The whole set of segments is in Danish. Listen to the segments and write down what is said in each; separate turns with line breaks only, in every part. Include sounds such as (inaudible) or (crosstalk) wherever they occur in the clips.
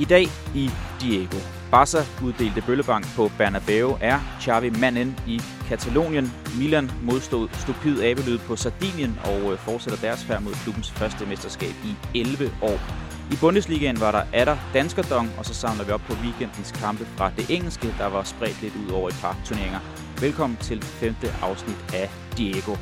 I dag i Diego. Barca uddelte bøllebank på Bernabeu er Xavi manden i Katalonien. Milan modstod stupid abelyd på Sardinien og øh, fortsætter deres færd mod klubbens første mesterskab i 11 år. I Bundesligaen var der atter danskerdong, og så samler vi op på weekendens kampe fra det engelske, der var spredt lidt ud over et par turneringer. Velkommen til femte afsnit af Diego.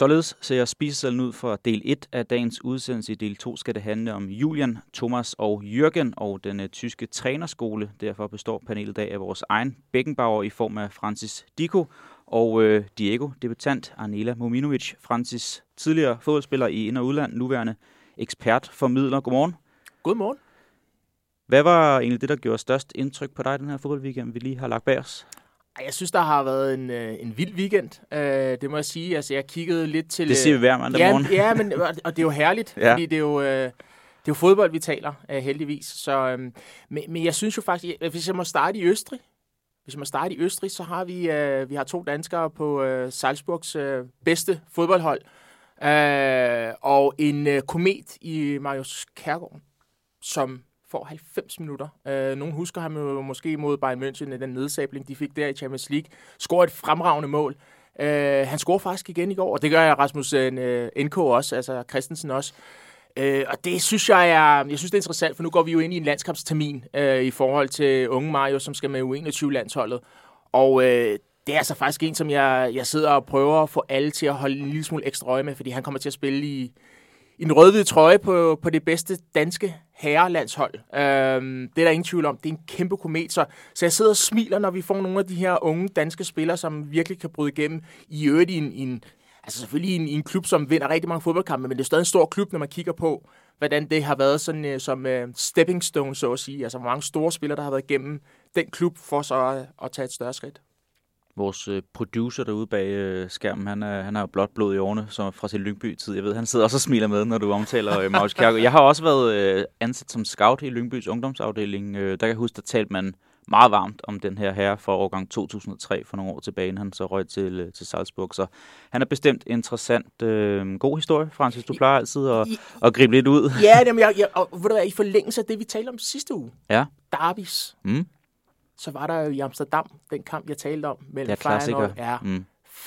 Således ser spisesalen ud for del 1 af dagens udsendelse. I del 2 skal det handle om Julian, Thomas og Jørgen og den uh, tyske trænerskole. Derfor består panelet dag af vores egen Beckenbauer i form af Francis Diko og uh, Diego, debutant Arnela Mominovic. Francis, tidligere fodboldspiller i ind- og udland, nuværende ekspert formidler. Godmorgen.
Godmorgen.
Hvad var egentlig det, der gjorde størst indtryk på dig den her fodboldweekend, vi lige har lagt bag os?
Jeg synes, der har været en, øh, en vild weekend. Uh, det må jeg sige. Altså, jeg kiggede lidt til...
Det siger vi hver mandag
ja,
morgen.
ja, men, og det er jo herligt, (laughs)
Ja.
fordi det er jo, uh, det er jo fodbold, vi taler, uh, heldigvis. Så, um, men, men jeg synes jo faktisk, hvis jeg må starte i Østrig, hvis jeg må starte i Østrig, så har vi, vi har to danskere på Salzburgs bedste fodboldhold. Uh, og en komet i Marius Kærgaard, som får 90 minutter. Øh, uh, nogle husker ham jo måske mod Bayern München, den nedsabling, de fik der i Champions League. Scorer et fremragende mål. Uh, han scorer faktisk igen i går, og det gør jeg Rasmus øh, uh, NK også, altså Christensen også. Uh, og det synes jeg er, jeg synes det er interessant, for nu går vi jo ind i en landskampstermin uh, i forhold til unge Mario, som skal med U21-landsholdet. Og uh, det er altså faktisk en, som jeg, jeg sidder og prøver at få alle til at holde en lille smule ekstra øje med, fordi han kommer til at spille i, i en rød trøje på, på det bedste danske herrelandshold. Øhm, det er der ingen tvivl om. Det er en kæmpe komet. Så, så jeg sidder og smiler, når vi får nogle af de her unge danske spillere, som virkelig kan bryde igennem i øvrigt i en, i en altså selvfølgelig i en, i en klub, som vinder rigtig mange fodboldkampe, men det er stadig en stor klub, når man kigger på, hvordan det har været sådan, øh, som øh, stepping stone, så at sige. Altså hvor mange store spillere, der har været igennem den klub, for så at, at tage et større skridt.
Vores øh, producer derude bag øh, skærmen, han, er, han har jo blot blod i årene som fra sin Lyngby-tid. Jeg ved, han sidder også og smiler med, når du omtaler øh, Magnus Kjærgaard. Jeg har også været øh, ansat som scout i Lyngbys ungdomsafdeling. Øh, der kan jeg huske, der talte man meget varmt om den her herre fra årgang 2003 for nogle år tilbage, inden han så røg til, til Salzburg. Så han er bestemt interessant. Øh, god historie, Francis. Du plejer altid at, at gribe lidt ud.
Ja, jamen, jeg, jeg, og ved du hvad, i forlængelse af det, vi talte om sidste uge,
Ja.
Derbys,
Mm.
Så var der jo i Amsterdam, den kamp, jeg talte om, mellem
Ja.
Feyenoord ja,
Mm.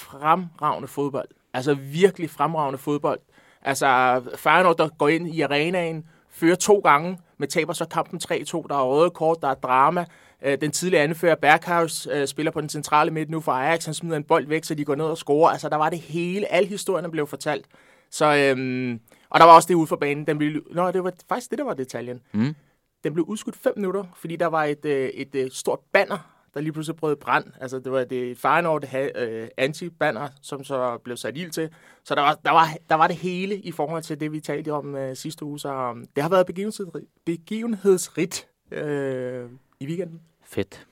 fremragende fodbold. Altså virkelig fremragende fodbold. Altså Feyenoord, der går ind i arenaen, fører to gange, men taber så kampen 3-2. Der er røde kort, der er drama. Øh, Den tidligere anfører Berghaus øh, spiller på den centrale midt nu for Ajax. Han smider en bold væk, så de går ned og scorer. Altså der var det hele. Alle historierne blev fortalt. Så, øhm, og der var også det ude for banen. Den blev, nå, det var faktisk det, der var detaljen.
Mm.
Den blev udskudt 5 minutter, fordi der var et, øh, et, et stort banner, der lige pludselig brød i brand. Altså, det var det Feyenoord det havde, øh, anti-banner, som så blev sat ild til. Så der var, der, var, der var det hele i forhold til det, vi talte om øh, sidste uge. Så um, det har været begivenhedsrigt, begivenhedsrigt øh, i weekenden.
Fedt.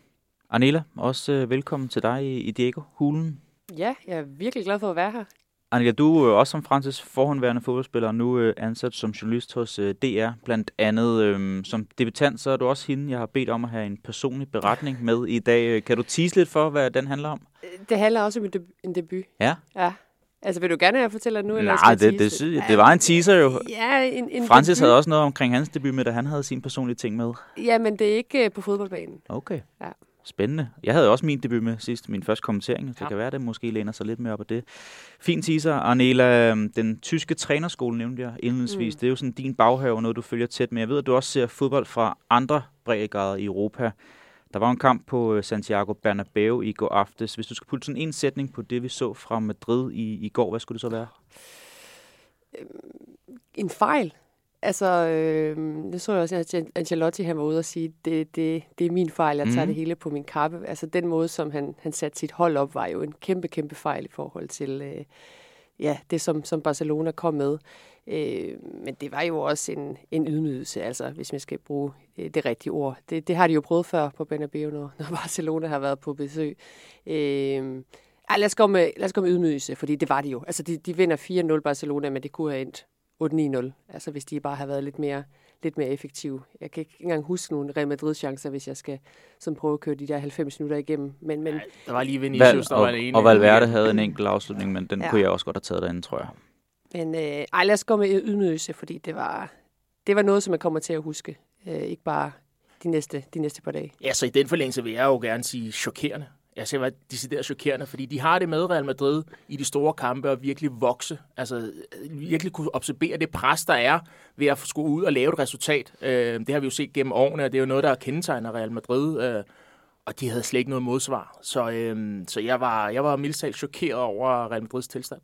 Arnela, også øh, velkommen til dig i, i Diego-hulen.
Ja, jeg er virkelig glad for at være her.
Annika, du er også som Francis forhåndværende fodboldspiller, nu øh, ansat som journalist hos øh, DR. Blandt andet øh, som debutant, så er du også hende, jeg har bedt om at have en personlig beretning med i dag. Øh, Kan du tease lidt for, hvad den handler om?
Det handler også om en, deb- en debut.
Ja.
Ja. Altså, vil du gerne have jeg fortæller nu? eller
Nej, det, det, jeg, det var en teaser jo.
Ja, en, en
Francis
debut.
havde også noget omkring hans debut med, da han havde sin personlige ting med.
Ja, men det er ikke på fodboldbanen.
Okay.
Ja.
Spændende. Jeg havde også min debut med sidst, min første kommentering. Det
Ja.
kan være, at det måske læner sig lidt mere op af det. Fin teaser. Arnela, den tyske trænerskole nævnte jeg indledningsvis.
Mm.
Det er jo sådan din baghave, noget du følger tæt med. Jeg ved, at du også ser fodbold fra andre breddegrader i Europa. Der var en kamp på øh, Santiago Bernabeu i går aftes. Hvis du skulle putte sådan en sætning på det, vi så fra Madrid i, i går, hvad skulle det så være?
En fejl. Altså, øh, det så jeg også, at Ancelotti han var ude og sige, det, det, det er min fejl, jeg tager mm. det hele på min kappe. Altså, den måde, som han, han satte sit hold op, var jo en kæmpe, kæmpe fejl i forhold til øh, ja, det, som, som Barcelona kom med. Øh, men det var jo også en, en ydmygelse, altså, hvis man skal bruge øh, det rigtige ord. Det, det har de jo prøvet før på Bernabeu, når, (laughs) når Barcelona har været på besøg. Øh, ej, lad os, gå med, lad os gå med ydmygelse, fordi det var det jo. Altså, de, de vinder 4-0 Barcelona, men det kunne have endt 8-9-0. Altså, hvis de bare havde været lidt mere, lidt mere effektive. Jeg kan ikke engang huske nogle Real Madrid-chancer, hvis jeg skal sådan prøve at køre de der 90 minutter igennem. Men, men
Der var lige Vinicius, der
og,
var alene.
og Valverde havde en enkelt afslutning, men den. Ja. kunne jeg også godt have taget derinde, tror jeg.
Men øh, ej, lad os gå med ydmygelse, fordi det var, det var noget, som man kommer til at huske. Øh, ikke bare de næste, de næste par dage.
Ja, så i den forlængelse vil jeg jo gerne sige chokerende. Jeg ser, hvad decideret chokerende, fordi de har det med Real Madrid i de store kampe og virkelig vokse. Altså øh, virkelig kunne observere det pres, der er ved at skulle ud og lave et resultat. Øh, det har vi jo set gennem årene, og det er jo noget, der kendetegner Real Madrid. Øh, og de havde slet ikke noget modsvar. Så, øh, så jeg var, jeg var mildt sagt chokeret over Real Madrids tilstand.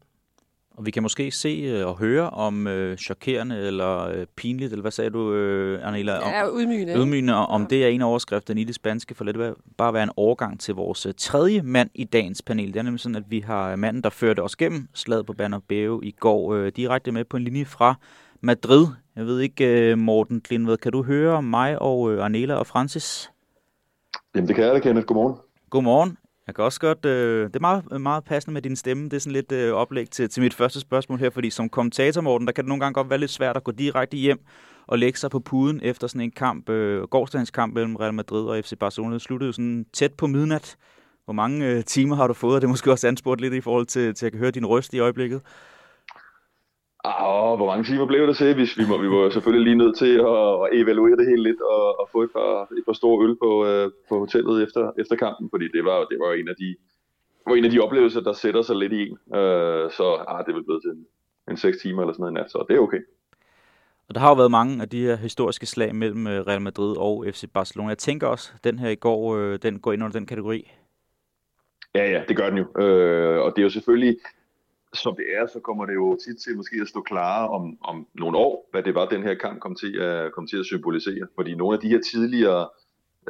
Og vi kan måske se øh, og høre om øh, chokerende eller øh, pinligt, eller hvad sagde du, øh, Anela? Om,
ja, udmygende.
Udmygende, om ja. det er en af overskrifterne i det spanske, for det bare være en overgang til vores øh, tredje mand i dagens panel. Det er nemlig sådan, at vi har manden, der førte os gennem slaget på Bernabeu i går, øh, direkte med på en linje fra Madrid. Jeg ved ikke, øh, Morten Klindved, kan du høre mig og øh, Arnela og Francis?
Jamen det kan jeg da, Kenneth. Godmorgen.
Godmorgen. Jeg kan også godt, øh, det er meget, meget passende med din stemme. Det er sådan lidt øh, oplæg til, til mit første spørgsmål her, fordi som kommentator, Morten, der kan det nogle gange godt være lidt svært at gå direkte hjem og lægge sig på puden efter sådan en kamp, øh, gårdsdagens kamp mellem Real Madrid og FC Barcelona. Det sluttede jo sådan tæt på midnat. Hvor mange øh, timer har du fået? Og det er måske også anspurgt lidt i forhold til, til at høre din røst i øjeblikket.
Ah, hvor mange timer blev det til? Hvis vi, må, vi var selvfølgelig lige nødt til at, at evaluere det hele lidt og, og få et par, et par store øl på, uh, på hotellet efter, efter kampen, fordi det var, det var en af de var en af de oplevelser, der sætter sig lidt i en. Uh, så ah, det er vel blevet til en, en 6 timer eller sådan noget nat, så det er okay.
Og der har jo været mange af de her historiske slag mellem øh, Real Madrid og FC Barcelona. Jeg tænker også, den her i går, den går ind under den kategori.
Ja, ja, det gør den jo. Uh, og det er jo selvfølgelig som det er, så kommer det jo tit til måske at stå klare om, om nogle år, hvad det var, den her kamp kom til, at, kom til at symbolisere. Fordi nogle af de her tidligere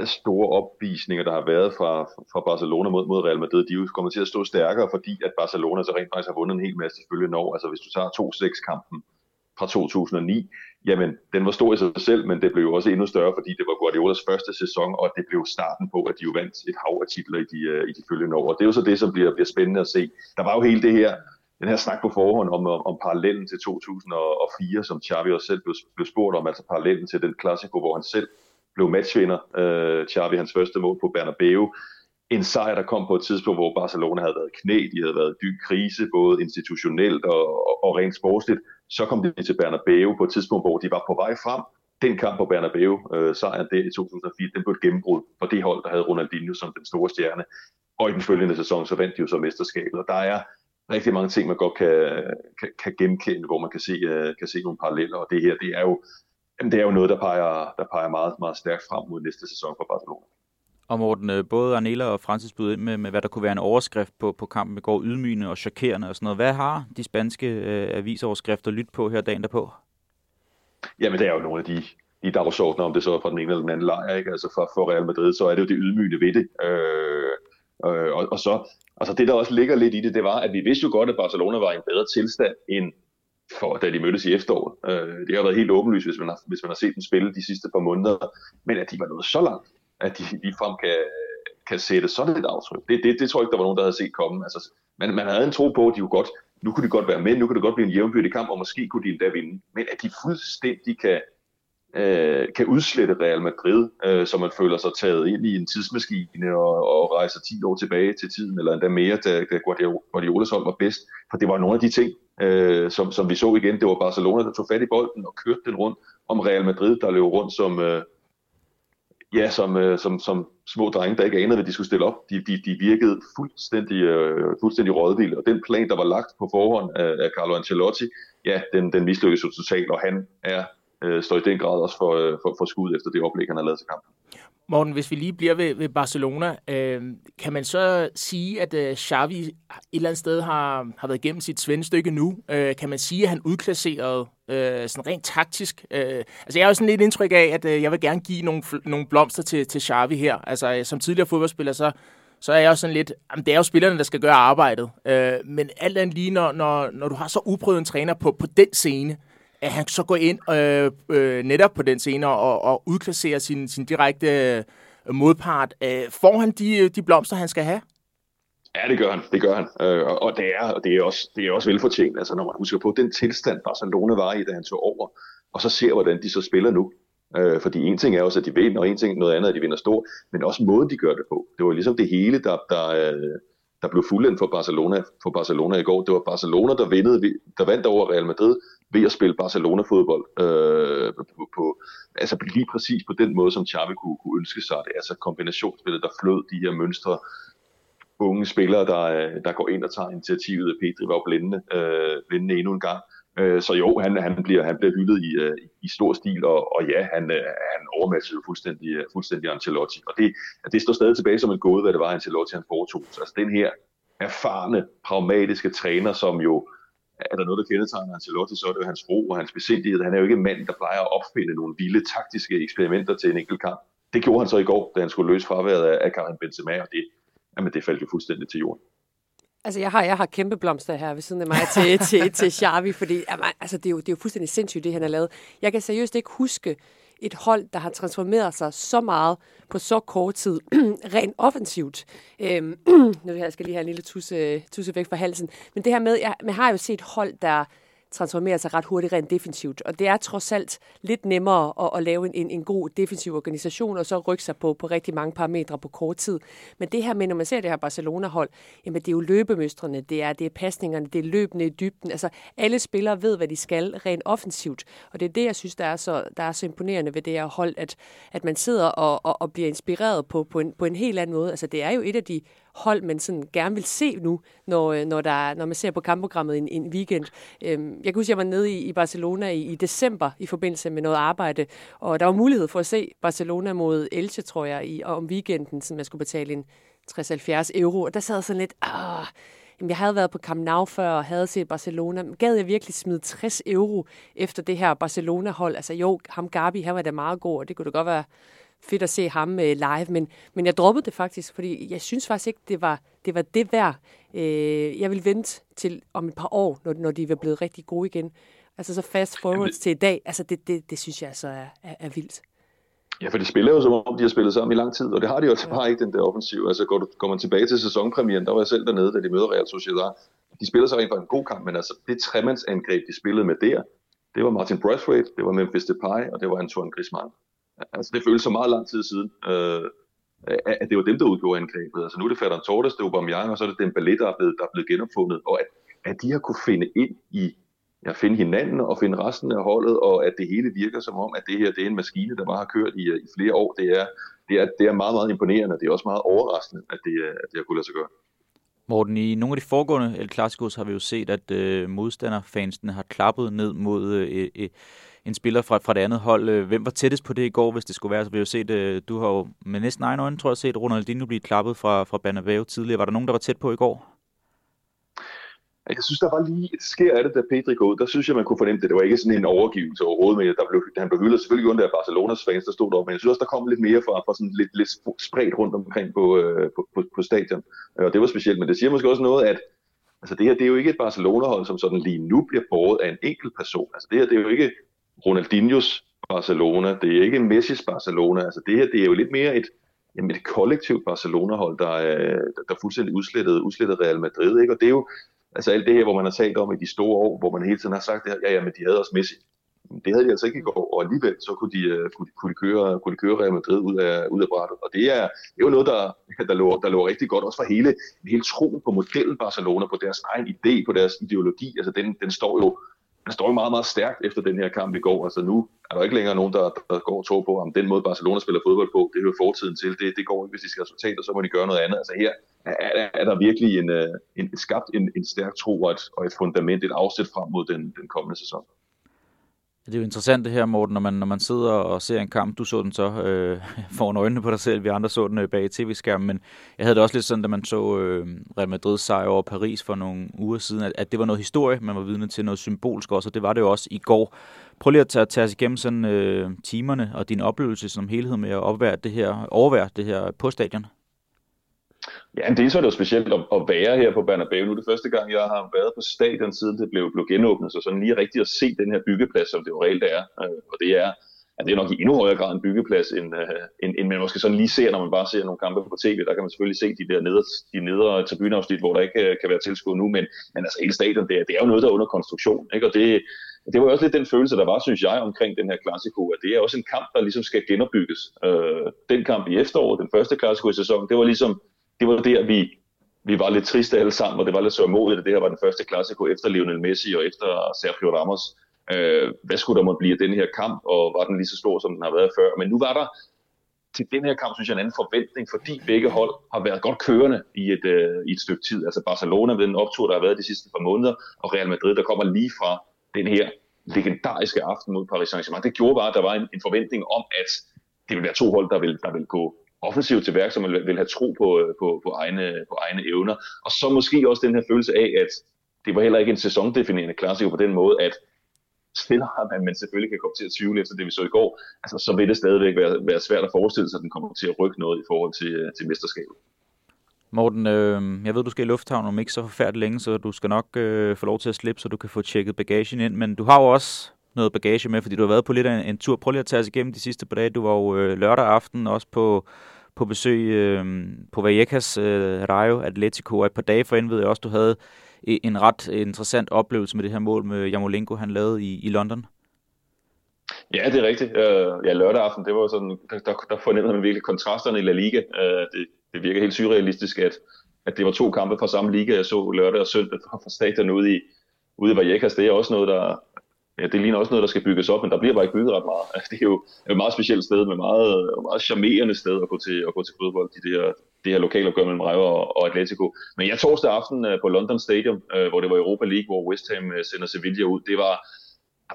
store opvisninger, der har været fra, fra Barcelona mod, mod Real Madrid, de er jo kommet til at stå stærkere, fordi at Barcelona så rent faktisk har vundet en hel masse selvfølgelig år. Altså hvis du tager 2-6-kampen fra 2009, jamen den var stor i sig selv, men det blev jo også endnu større, fordi det var Guardiolas første sæson, og det blev starten på, at de jo vandt et hav af titler i de, øh, i de følgende år. Og det er jo så det, som bliver, bliver spændende at se. Der var jo hele det her den her snak på forhånd om, om, om parallellen til 2004, som Xavi også selv blev, blev spurgt om, altså parallellen til den klassiko, hvor han selv blev matchvinder. øh, Xavi hans første mål på Bernabeu. En sejr, der kom på et tidspunkt, hvor Barcelona havde været knæ, de havde været i dyb krise, både institutionelt og, og, og rent sportsligt. Så kom de til Bernabeu på et tidspunkt, hvor de var på vej frem. Den kamp på Bernabeu, øh, sejren der i 2004, den blev et gennembrud for det hold, der havde Ronaldinho som den store stjerne. Og i den følgende sæson, så vandt de jo så mesterskabet. Og der er rigtig mange ting, man godt kan, kan, kan genkende, hvor man kan se, uh, kan se nogle paralleller, og det her, det er jo, jamen, det er jo noget, der peger, der peger meget, meget stærkt frem mod næste sæson for Barcelona.
Og Morten, øh, både Arnela og Francis bød ind med, med, hvad der kunne være en overskrift på, på kampen i går, ydmygende og chokerende og sådan noget. Hvad har de spanske øh, avisoverskrifter lyttet på her dagen derpå?
Jamen, det er jo nogle af de, de dagsordner, om det så er fra den ene eller den anden lejr, ikke? Altså for, for Real Madrid, så er det jo det ydmygende ved det. Øh, øh, og, og så Altså det, der også ligger lidt i det, det var, at vi vidste jo godt, at Barcelona var i en bedre tilstand end for, da de mødtes i efteråret. Øh, det har været helt åbenlyst, hvis man, har, hvis man har set dem spille de sidste par måneder. Men at de var nået så langt, at de ligefrem kan, kan sætte sådan et aftryk. Det, det, det tror jeg ikke, der var nogen, der havde set komme. Altså, man, man havde en tro på, at de jo godt, nu kunne de godt være med, nu kunne det godt blive en jævnbyrdig kamp, og måske kunne de endda vinde. Men at de fuldstændig kan, øh, kan udslette Real Madrid, øh, så man føler sig taget ind i en tidsmaskine og, og rejser 10 år tilbage til tiden, eller endda mere, da, da Guardiolas hold var bedst. For det var nogle af de ting, øh, som, som vi så igen. Det var Barcelona, der tog fat i bolden og kørte den rundt, om Real Madrid, der løb rundt som, øh, ja, som, øh, som, som små drenge, der ikke anede, hvad de skulle stille op. De, de, de virkede fuldstændig, øh, fuldstændig rådvilde, og den plan, der var lagt på forhånd af, af Carlo Ancelotti, ja, den, den mislykkedes jo totalt, og han er øh, står i den grad også for, øh, for, for skud efter det oplæg, han har lavet til kampen.
Morten, hvis vi lige bliver ved, ved Barcelona, øh, kan man så sige, at øh, Xavi et eller andet sted har, har været igennem sit svendestykke nu? Øh, kan man sige, at han udklasserede øh, sådan rent taktisk? Øh, altså jeg har jo sådan lidt indtryk af, at øh, jeg vil gerne give nogle, nogle blomster til, til Xavi her. Altså øh, som tidligere fodboldspiller, så så er jeg også sådan lidt, jamen, det er jo spillerne, der skal gøre arbejdet. Øh, men alt andet lige, når, når, når du har så uprøvet en træner på, på den scene, at han så går ind øh, øh, netop på den scene og, og udklasserer sin, sin direkte øh, modpart. Øh, får han de, øh, de blomster, han skal have?
Ja, det gør han. Det gør han. Øh, og det er, og det, er også, det er også velfortjent, altså, når man husker på den tilstand, Barcelona var i, da han tog over, og så ser, hvordan de så spiller nu. Øh, fordi en ting er også, at de vinder, og en ting noget andet er, at de vinder stort, men også måden, de gør det på. Det var ligesom det hele, der, der, øh, der blev fuldendt for Barcelona, for Barcelona i går. Det var Barcelona, der, vindede, der vandt over Real Madrid, ved at spille Barcelona-fodbold. Øh, på, på, altså lige præcis på den måde, som Xavi kunne, kunne ønske sig det. Altså kombinationsspillet, der flød de her mønstre, unge spillere, der, øh, der går ind og tager initiativet. Pedri var jo blændende, øh, blændende endnu en gang. Øh, Øh, så jo, han, han, bliver, han bliver hyldet i, øh, i stor stil, og, og ja, han, øh, han overmatchede jo fuldstændig, øh, fuldstændig Ancelotti. Og det, det står stadig tilbage som et gåde, hvad det var, Ancelotti han foretog. Så altså den her erfarne, pragmatiske træner, som jo er der noget, der kendetegner Ancelotti, så er det jo hans ro og hans besindighed. Han er jo ikke en mand, der plejer at opfinde nogle vilde taktiske eksperimenter til en enkelt kamp. Det gjorde han så i går, da han skulle løse fraværet af Karim Benzema, og det, jamen, det faldt jo fuldstændig til jorden.
Altså, jeg har, jeg har kæmpe blomster her ved siden af mig til, (laughs) til, til Xavi, fordi jamen, altså, det, er jo, det er jo fuldstændig sindssygt, det han har lavet. Jeg kan seriøst ikke huske et hold, der har transformeret sig så meget på så kort tid, (clears throat) rent offensivt. Øhm, (clears throat) nu jeg skal lige have en lille tusse, tusse væk fra halsen. Men det her med, jeg, man har jo set hold, der transformere sig ret hurtigt rent defensivt. Og det er trods alt lidt nemmere at, at lave en, en, en god defensiv organisation, og så rykke sig på, på rigtig mange parametre på kort tid. Men det her med, når man ser det her Barcelona-hold, jamen det er jo løbemøstrene, det er, det er pasningerne, det er løbende i dybden. Altså alle spillere ved, hvad de skal rent offensivt. Og det er det, jeg synes, der er så, der er så imponerende ved det her hold, at, at man sidder og, og, og bliver inspireret på, på, en, på en helt anden måde. Altså det er jo et af de hold, man sådan gerne vil se nu, når, øh, når, der, når man ser på kampprogrammet en, en weekend. Øhm, jeg kan huske, jeg var nede i, i Barcelona i, i december i forbindelse med noget arbejde, og der var mulighed for at se Barcelona mod Elche, tror jeg, i, om weekenden, så man skulle betale en 60-70 euro, og der sad sådan lidt, ah, jamen, jeg havde været på Camp Nou før og havde set Barcelona. Gad jeg virkelig smide 60 euro efter det her Barcelona-hold? Altså jo, ham Gabi, han var da meget god, og det kunne da godt være fedt at se ham øh, live, men, men jeg droppede det faktisk, fordi jeg synes faktisk ikke, det var det, var det værd. Øh, jeg vil vente til om et par år, når, når de er blevet rigtig gode igen. Altså så fast forward til i dag, altså det, det, det synes jeg altså er, er, er vildt.
Ja, for de spiller jo som om, de har spillet sammen i lang tid, og det har de jo altså bare ikke, den der offensiv. Altså går, du, går man tilbage til sæsonpremieren, der var jeg selv dernede, da de møder Real Sociedad. De spiller så rent for en god kamp, men altså det tremandsangreb, de spillede med der, det var Martin Braithwaite, det var Memphis Depay, og det var Antoine Griezmann. Altså, det føles så meget lang tid siden, øh, at det var dem, der udgjorde angrebet. Altså, nu er det Ferran Torres, det er Aubameyang, og så er det Dembélé, der er blevet, der er blevet genopfundet. Og at, at de har kunne finde ind i ja, finde hinanden og finde resten af holdet, og at det hele virker som om, at det her det er en maskine, der bare har kørt i, i flere år. Det er, det, er, det er meget, meget imponerende, det er også meget overraskende, at det, at det har kunnet lade sig gøre.
Morten, i nogle af de foregående El Clasicos har vi jo set, at øh, modstanderfansene har klappet ned mod øh, øh, en spiller fra, fra det andet hold. Øh, hvem var tættest på det i går, hvis det skulle være? Så vi har jo set, øh, du har jo med næsten egen øjne, tror jeg, set Ronaldinho blive klappet fra, fra Bernabeu tidligere. Var der nogen, der var tæt på i går?
Jeg synes, der var lige et sker af det, da Pedri går ud. Der synes jeg, man kunne fornemme det. Det var ikke sådan en overgivelse overhovedet, men der blev, han blev hyldet selvfølgelig under af Barcelonas fans, der stod der. Men jeg synes også, der kom lidt mere fra, fra sådan lidt, lidt spredt rundt omkring på, øh, på, på, på stadion. Og det var specielt, men det siger måske også noget, at altså det her, det er jo ikke et Barcelona-hold, som sådan lige nu bliver båret af en enkelt person. Altså det her, det er jo ikke Ronaldinhos Barcelona, det er ikke Messi's Barcelona. Altså det her, det er jo lidt mere et, jamen et kollektivt Barcelona-hold, der øh, er, der fuldstændig udslettet, udslettet Real Madrid. Ikke? Og det er jo altså alt det her, hvor man har talt om i de store år, hvor man hele tiden har sagt, det her, ja, ja, men de havde også Messi. Det havde de altså ikke i går, og alligevel så kunne de, øh, kunne, kunne, de køre, kunne de køre Real Madrid ud af, ud af brættet. Og det er, det er jo noget, der, der, lå, der lå rigtig godt, også for hele, hele troen på modellen Barcelona, på deres egen idé, på deres ideologi. Altså den, den står jo han står jo meget, meget stærkt efter den her kamp i går. Altså nu er der ikke længere nogen, der, der går og tror på, ham. den måde Barcelona spiller fodbold på, det hører fortiden til. Det, det går ikke, hvis de skal resultater, så må de gøre noget andet. Altså her er, er, er der virkelig øh, en, en, skabt en, en stærk tro og et, og et fundament, et afsæt frem mod den, den kommende sæson.
Det er jo interessant det her, Morten, når man, når man sidder og ser en kamp. Du så den så øh, (laughs) foran øjnene på dig selv, vi andre så den øh, bag tv-skærmen, men jeg havde det også lidt sådan, da man så øh, Real Madrid sejr over Paris for nogle uger siden, at, at det var noget historie, man var vidne til, noget symbolsk også, og det var det jo også i går. Prøv lige at tage, tage os igennem sådan, øh, timerne og din oplevelse som helhed med at opvære det her, overvære det her på stadion.
Ja, det er det jo specielt at, at være her på Bernabeu. Nu er det første gang, jeg har været på stadion, siden det blev, blev genåbnet, så sådan lige rigtigt at se den her byggeplads, som det jo reelt er. Øh, og det er, ja, det er nok i endnu højere grad en byggeplads, end, øh, end, end man måske sådan lige ser, når man bare ser nogle kampe på tv. Der kan man selvfølgelig se de der neder, de nedre tribuneafsnit, hvor der ikke øh, kan være tilskud nu, men, men altså hele stadion, det er, det er jo noget, der er under konstruktion. Ikke? Og det, det var også lidt den følelse, der var, synes jeg, omkring den her klassiko, at det er også en kamp, der ligesom skal genopbygges. Øh, den kamp i efteråret, den første klassiko i sæsonen, det var ligesom det var der, vi, vi var lidt triste alle sammen, og det var lidt så at det her var den første klassiko efter Lionel Messi og efter Sergio Ramos øh, hvad skulle der måtte blive af den her kamp, og var den lige så stor, som den har været før. Men nu var der til den her kamp, synes jeg, en anden forventning, fordi begge hold har været godt kørende i et, øh, i et stykke tid. Altså Barcelona med den optur, der har været de sidste par måneder, og Real Madrid, der kommer lige fra den her legendariske aften mod Paris Saint-Germain. Det gjorde bare, at der var en, en forventning om, at det ville være to hold, der ville, der ville gå offensivt til værk, som vil, vil have tro på, øh, på, på, egne, på egne evner. Og så måske også den her følelse af, at det var heller ikke en sæsondefinerende klassiker på den måde, at spiller man, men selvfølgelig kan komme til at tvivle efter det, vi så i går, altså, så vil det stadigvæk være, være svært at forestille sig, at den kommer til at rykke noget i forhold til, øh, til mesterskabet.
Morten, øh, jeg ved, du skal i lufthavn om ikke så forfærdeligt længe, så du skal nok øh, få lov til at slippe, så du kan få tjekket bagagen ind. Men du har jo også noget bagage med, fordi du har været på lidt af en, en tur. Prøv lige at tage os igennem de sidste par dage. Du var jo øh, lørdag aften også på, på besøg øh, på Vallecas øh, Rayo Atletico, og et par dage forinden ved jeg også, du havde øh, en ret interessant oplevelse med det her mål med Jamolenko, han lavede i, i London.
Ja, det er rigtigt. Øh, ja, lørdag aften, det var sådan, der, der, der fornemmede man virkelig kontrasterne i La Liga. Øh, det, det virker helt surrealistisk, at, at det var to kampe fra samme liga, jeg så lørdag og søndag fra stadion ude i, ude i Vallecas. Det er også noget, der, ja, det ligner også noget, der skal bygges op, men der bliver bare ikke bygget ret meget. Altså, det er jo et meget specielt sted med meget, meget charmerende sted at gå til, at gå til fodbold, de der, det her lokale opgør mellem Rayo og, og Atletico. Men jeg torsdag aften øh, på London Stadium, øh, hvor det var Europa League, hvor West Ham øh, sender Sevilla ud, det var,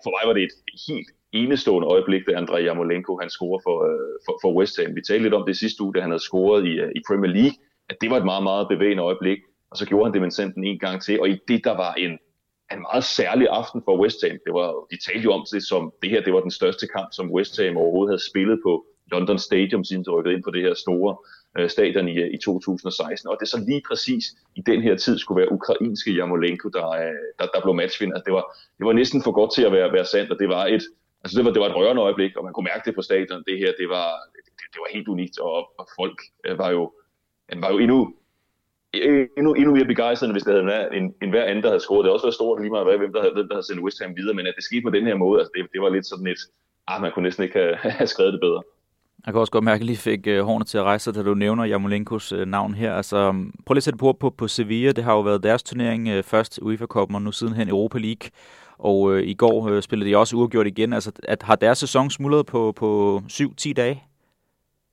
for mig var det et helt enestående øjeblik, da Andrej Jamolenko han scorer for, for, for West Ham. Vi talte lidt om det sidste uge, da han havde scoret i, i Premier League, at det var et meget, meget bevægende øjeblik, og så gjorde han det, men sendte den en gang til, og i det, der var en, en meget særlig aften for West Ham. Det var, de talte jo om det som, det her det var den største kamp, som West Ham overhovedet havde spillet på London Stadium, siden de rykkede ind på det her store øh, stadion i, i 2016. Og det så lige præcis i den her tid skulle være ukrainske Jamolenko, der, øh, der, der blev matchvinder. Altså, det, var, det var næsten for godt til at være, være sandt, og det var et, altså det var, det var et rørende øjeblik, og man kunne mærke det på stadion. Det her, det var, det, det var helt unikt, og, og folk øh, var jo, var jo endnu endnu, endnu mere begejstrende, hvis det havde været en, en hver anden, der havde scoret. Det havde også været stort lige meget, hvem der havde, hvem der havde sendt West Ham videre, men at det skete på den her måde, altså det, det var lidt sådan et, ah, man kunne næsten ikke have, (laughs) have skrevet det bedre.
Jeg kan også godt mærke, at jeg lige fik uh, hårene til at rejse da du nævner Jamolenkos uh, navn her. Altså, um, prøv lige at sætte på, på på Sevilla. Det har jo været deres turnering uh, først UEFA Cup og nu sidenhen Europa League. Og uh, i går uh, spillede de også uafgjort igen. Altså, at har deres sæson smuldret på, på 7-10 dage?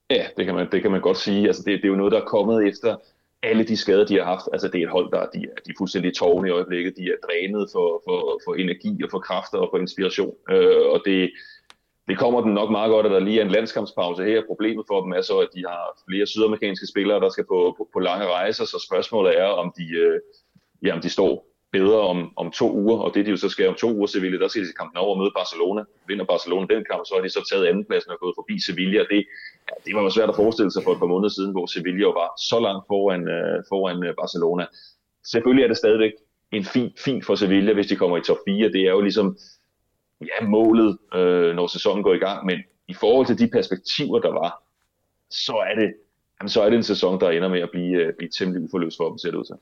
Ja, det kan man, det kan man godt sige. Altså, det, det er jo noget, der er kommet efter alle de skader, de har haft. Altså, det er et hold, der de er, de er fuldstændig tårne i øjeblikket. De er drænet for, for, for energi og for kræfter og for inspiration. Øh, og det, det kommer den nok meget godt, at der lige er en landskampspause her. Problemet for dem er så, at de har flere sydamerikanske spillere, der skal på, på, på lange rejser, så spørgsmålet er, om de, øh, ja, om de står bedre om, om to uger, og det de jo så skal om to uger, Sevilla, der skal de kampen over og møde Barcelona. Vinder Barcelona den kamp, så har de så taget andenpladsen og gået forbi Sevilla. Det, ja, det var jo svært at forestille sig for et par måneder siden, hvor Sevilla jo var så langt foran, uh, foran øh, Barcelona. Selvfølgelig er det stadigvæk en fin, fin for Sevilla, hvis de kommer i top 4. Det er jo ligesom ja, målet, uh, når sæsonen går i gang, men i forhold til de perspektiver, der var, så er det, jamen, så er det en sæson, der ender med at blive, uh, blive temmelig uforløst for dem, ser det ud til.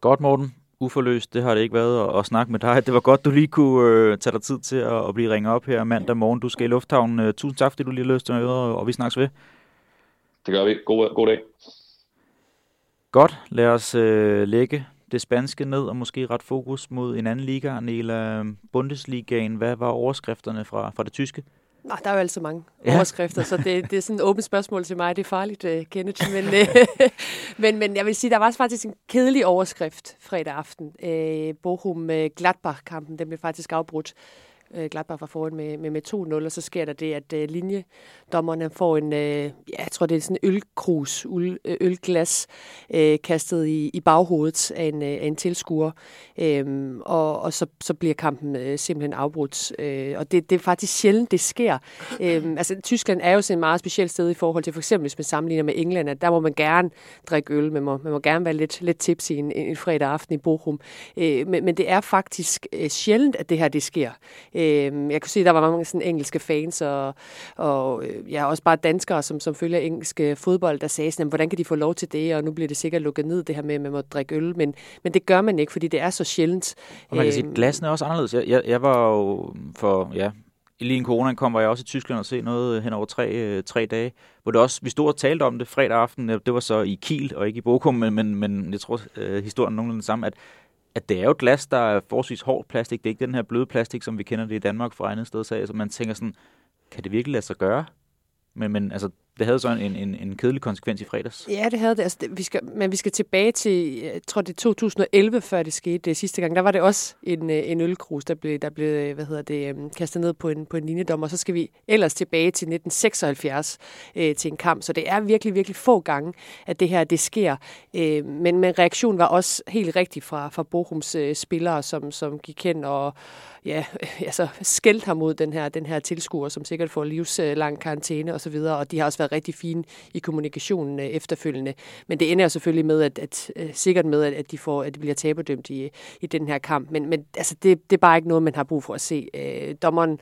Godt, Morten uforløst. Det har det ikke været at, at snakke med dig. (laughs) Det var godt, du lige kunne øh, tage dig tid til at, at blive ringet op her mandag morgen. Du skal i lufthavnen. Øh, tusind tak, fordi du lige til at og, og vi snakkes ved.
Det gør vi. God, god dag.
Godt. Lad os øh, lægge det spanske ned og måske ret fokus mod en anden liga, Nela Bundesligaen. Hvad var overskrifterne fra, fra det tyske?
Nej, der er jo altså mange ja. overskrifter, så det, det er sådan et åbent spørgsmål til mig. Det er farligt, uh, Kenneth. Men, uh, (laughs) men, men jeg vil sige, der var faktisk en kedelig overskrift fredag aften. Uh, Bochum-Gladbach-kampen, den blev faktisk afbrudt Øh, Gladbach var foran med, med, med 2-0, og så sker der det, at øh, linjedommerne får en, øh, ja, jeg tror det er sådan en ølkrus, øl, øh, ølglas, øh, kastet i, i baghovedet af en, øh, af en tilskuer, øh, og, og så, så bliver kampen øh, simpelthen afbrudt. Øh, og det, det er faktisk sjældent, det sker. Øh, (laughs) altså, Tyskland er jo sådan et meget specielt sted i forhold til, for eksempel hvis man sammenligner med England, at der må man gerne drikke øl, man må, man må gerne være lidt, lidt tipsy en, en fredag aften i Bochum. Øh, men, men det er faktisk øh, sjældent, at det her det sker. Øh, Øh, jeg kunne se, at der var mange sådan engelske fans, og, og øh, ja, også bare danskere, som, som følger engelske fodbold, der sagde sådan, hvordan kan de få lov til det, og nu bliver det sikkert lukket ned, det her med, at man må drikke øl, men, men det gør man ikke, fordi det er så sjældent.
Og man kan sige, at glassene er også anderledes. Jeg, jeg, jeg var jo for, ja, lige en corona kom, var jeg også i Tyskland og se noget hen over tre, øh, tre dage, hvor det også, vi stod og talte om det fredag aften, det var så i Kiel og ikke i Bochum, men, men, men jeg tror, øh, historien er nogenlunde samme, at at det er jo glas, der er forholdsvis hård plastik. Det er ikke den her bløde plastik, som vi kender det i Danmark fra andet sted. Så altså, man tænker sådan, kan det virkelig lade sig gøre? Men, men altså, det havde så en, en, en kedelig konsekvens i fredags.
Ja, det havde det. Altså, det vi skal, men vi skal tilbage til, jeg tror det er 2011, før det skete det sidste gang. Der var det også en, øh, en ølkrus, der blev, der blev øh, hvad hedder det, øh, kastet ned på en, på en linjedom, og så skal vi ellers tilbage til 1976 øh, til en kamp. Så det er virkelig, virkelig få gange, at det her det sker. Øh, men, men reaktionen var også helt rigtig fra, fra Bochums øh, spillere, som, som gik hen og ja, (laughs) altså skældte ham mod den her, den her tilskuer, som sikkert får livslang karantæne osv., og, og de har også været rigtig fine i kommunikationen øh, efterfølgende. Men det ender jo selvfølgelig med, at, at, øh, sikkert med, at, at, de får, at de bliver taberdømt i, i den her kamp. Men, men altså, det, det er bare ikke noget, man har brug for at se. Øh, dommeren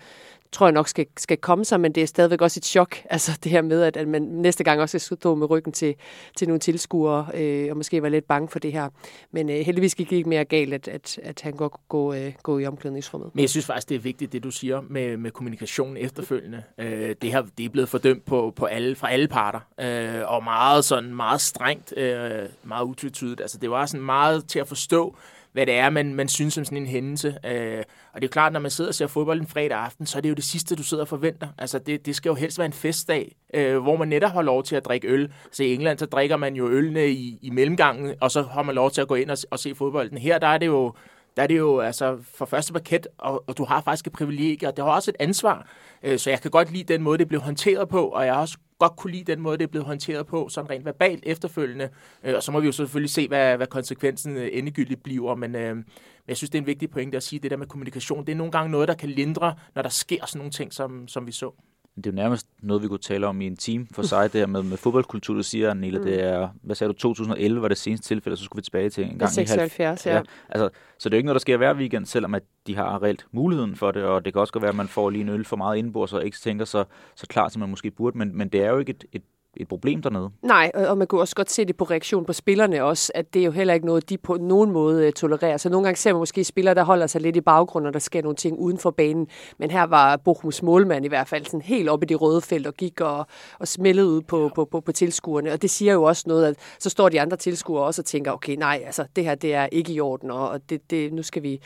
tror jeg nok skal, skal komme sig, men det er stadigvæk også et chok, (laughs) altså det her med, at, at man næste gang også skal stå med ryggen til, til nogle tilskuere, øh, og måske være lidt bange for det her. Men øh, heldigvis gik det ikke mere galt, at, at, at han godt kunne gå, øh, gå i omklædningsrummet.
Men jeg synes faktisk, det er vigtigt, det du siger med, med kommunikation efterfølgende. Øh, det, her, det er blevet fordømt på, på alle, fra alle parter, øh, og meget sådan meget strengt, øh, meget utvetydigt. Altså det var sådan meget til at forstå, hvad det er, man, man synes om sådan en hændelse. Øh, og det er klart, når man sidder og ser fodbold en fredag aften, så er det jo det sidste, du sidder og forventer. Altså, det, det skal jo helst være en festdag, øh, hvor man netop har lov til at drikke øl. Så i England, så drikker man jo ølene i, i mellemgangen, og så har man lov til at gå ind og, og se fodbolden. Her, der er det jo der er det jo altså for første paket, og, og du har faktisk et privilegie, og det har også et ansvar. Øh, så jeg kan godt lide den måde, det blev håndteret på, og jeg har også godt kunne lide den måde, det er blevet håndteret på, sådan rent verbalt efterfølgende. Øh, og så må vi jo selvfølgelig se, hvad, hvad konsekvensen øh, endegyldigt bliver. Men, øh, men jeg synes, det er en vigtig pointe at sige, det der med kommunikation, det er nogle gange noget, der kan lindre, når der sker sådan nogle ting, som, som vi så.
Det er jo nærmest noget, vi kunne tale om i en team for sig, det her med, med fodboldkultur, du siger, Nila, mm. det er, hvad sagde du, 2011 var det seneste tilfælde, så skulle vi tilbage til en gang
76,
i ja. ja. Altså, så det er jo ikke noget, der sker hver weekend, selvom at de har reelt muligheden for det, og det kan også godt være, at man får lige en øl for meget indenbords, og ikke tænker så, så klart, som man måske burde, men, men det er jo ikke et, et et problem dernede.
Nej, og man kunne også godt se det på reaktion på spillerne også, at det er jo heller ikke noget, de på nogen måde øh, tolererer. Så nogle gange ser man måske spillere, der holder sig lidt i baggrunden, og der sker nogle ting uden for banen. Men her var Bochums målmand i hvert fald sådan helt oppe i det røde felt og gik og, og smældede ud på, på, på, på tilskuerne. Og det siger jo også noget, at så står de andre tilskuere også og tænker, okay, nej, altså det her det er ikke i orden, og det, det, nu skal vi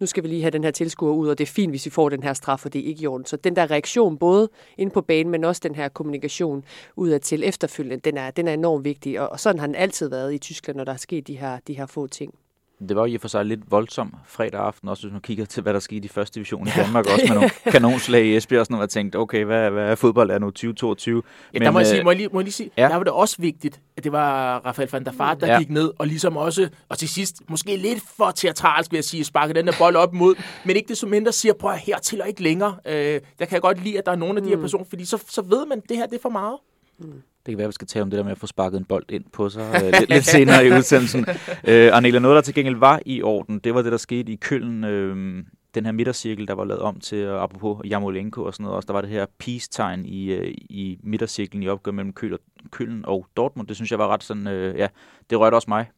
nu skal vi lige have den her tilskuer ud, og det er fint, hvis vi får den her straf, og det er ikke i orden. Så den der reaktion, både inde på banen, men også den her kommunikation ud til efterfølgende, den er, den er enormt vigtig, og, og sådan har den altid været i Tyskland, når der er sket de her, de her få ting.
Det var jo i og for sig lidt voldsom fredag aften, også hvis man kigger til, hvad der skete i første division i Danmark, også med nogle kanonslag i Esbjerg, og sådan noget, og tænkte, okay, hvad, hvad er fodbold er nu 2022?
Ja, Men, der må jeg, sige, øh, må jeg lige, må jeg lige sige, ja. der var det også vigtigt, at det var Rafael van der Fart, der ja. gik ned, og ligesom også, og til sidst, måske lidt for teatralsk, vil jeg sige, sparke den der bold op mod, men ikke det som mindre siger, prøv her til og ikke længere. Øh, der kan jeg godt lide, at der er nogle af de her mm. personer, fordi så, så ved man, at det her det er for meget.
Mm. Det kan være, at vi skal tale om det der med at få sparket en bold ind på sig (laughs) øh, lidt, lidt senere i udsendelsen. Øh, Arnela, noget der til gengæld var i orden, det var det, der skete i Køln. Øh, den her midtercirkel, der var lavet om til, uh, apropos Jamolenko og sådan noget også, der var det her peace-tegn i, uh, i midtercirklen i opgør mellem Køln og Dortmund. Det synes jeg var ret sådan, uh, ja, det rørte også mig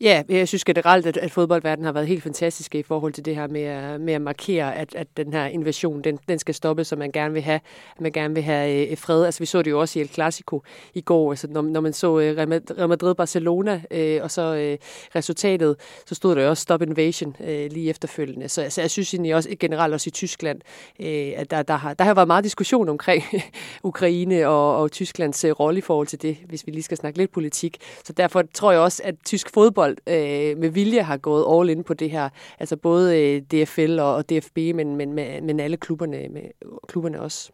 Ja, jeg synes generelt, at, at fodboldverdenen har været helt fantastisk i forhold til det her med at, med at markere, at, at den her invasion, den, den skal stoppe, så man gerne vil have, man gerne vil have øh, fred. Altså vi så det jo også i El Clasico i går, altså når, når man så øh, Real Madrid-Barcelona, øh, og så øh, resultatet, så stod der jo også Stop Invasion øh, lige efterfølgende. Så altså, jeg synes egentlig også generelt også i Tyskland, øh, at der, der, har, der har været meget diskussion omkring (laughs) Ukraine og, og Tysklands øh, rolle i forhold til det, hvis vi lige skal snakke lidt politik. Så derfor tror jeg også, at tysk fodbold øh, med vilje har gået all in på det her. Altså både øh, DFL og, og DFB, men, men, men, alle klubberne, med, klubberne også.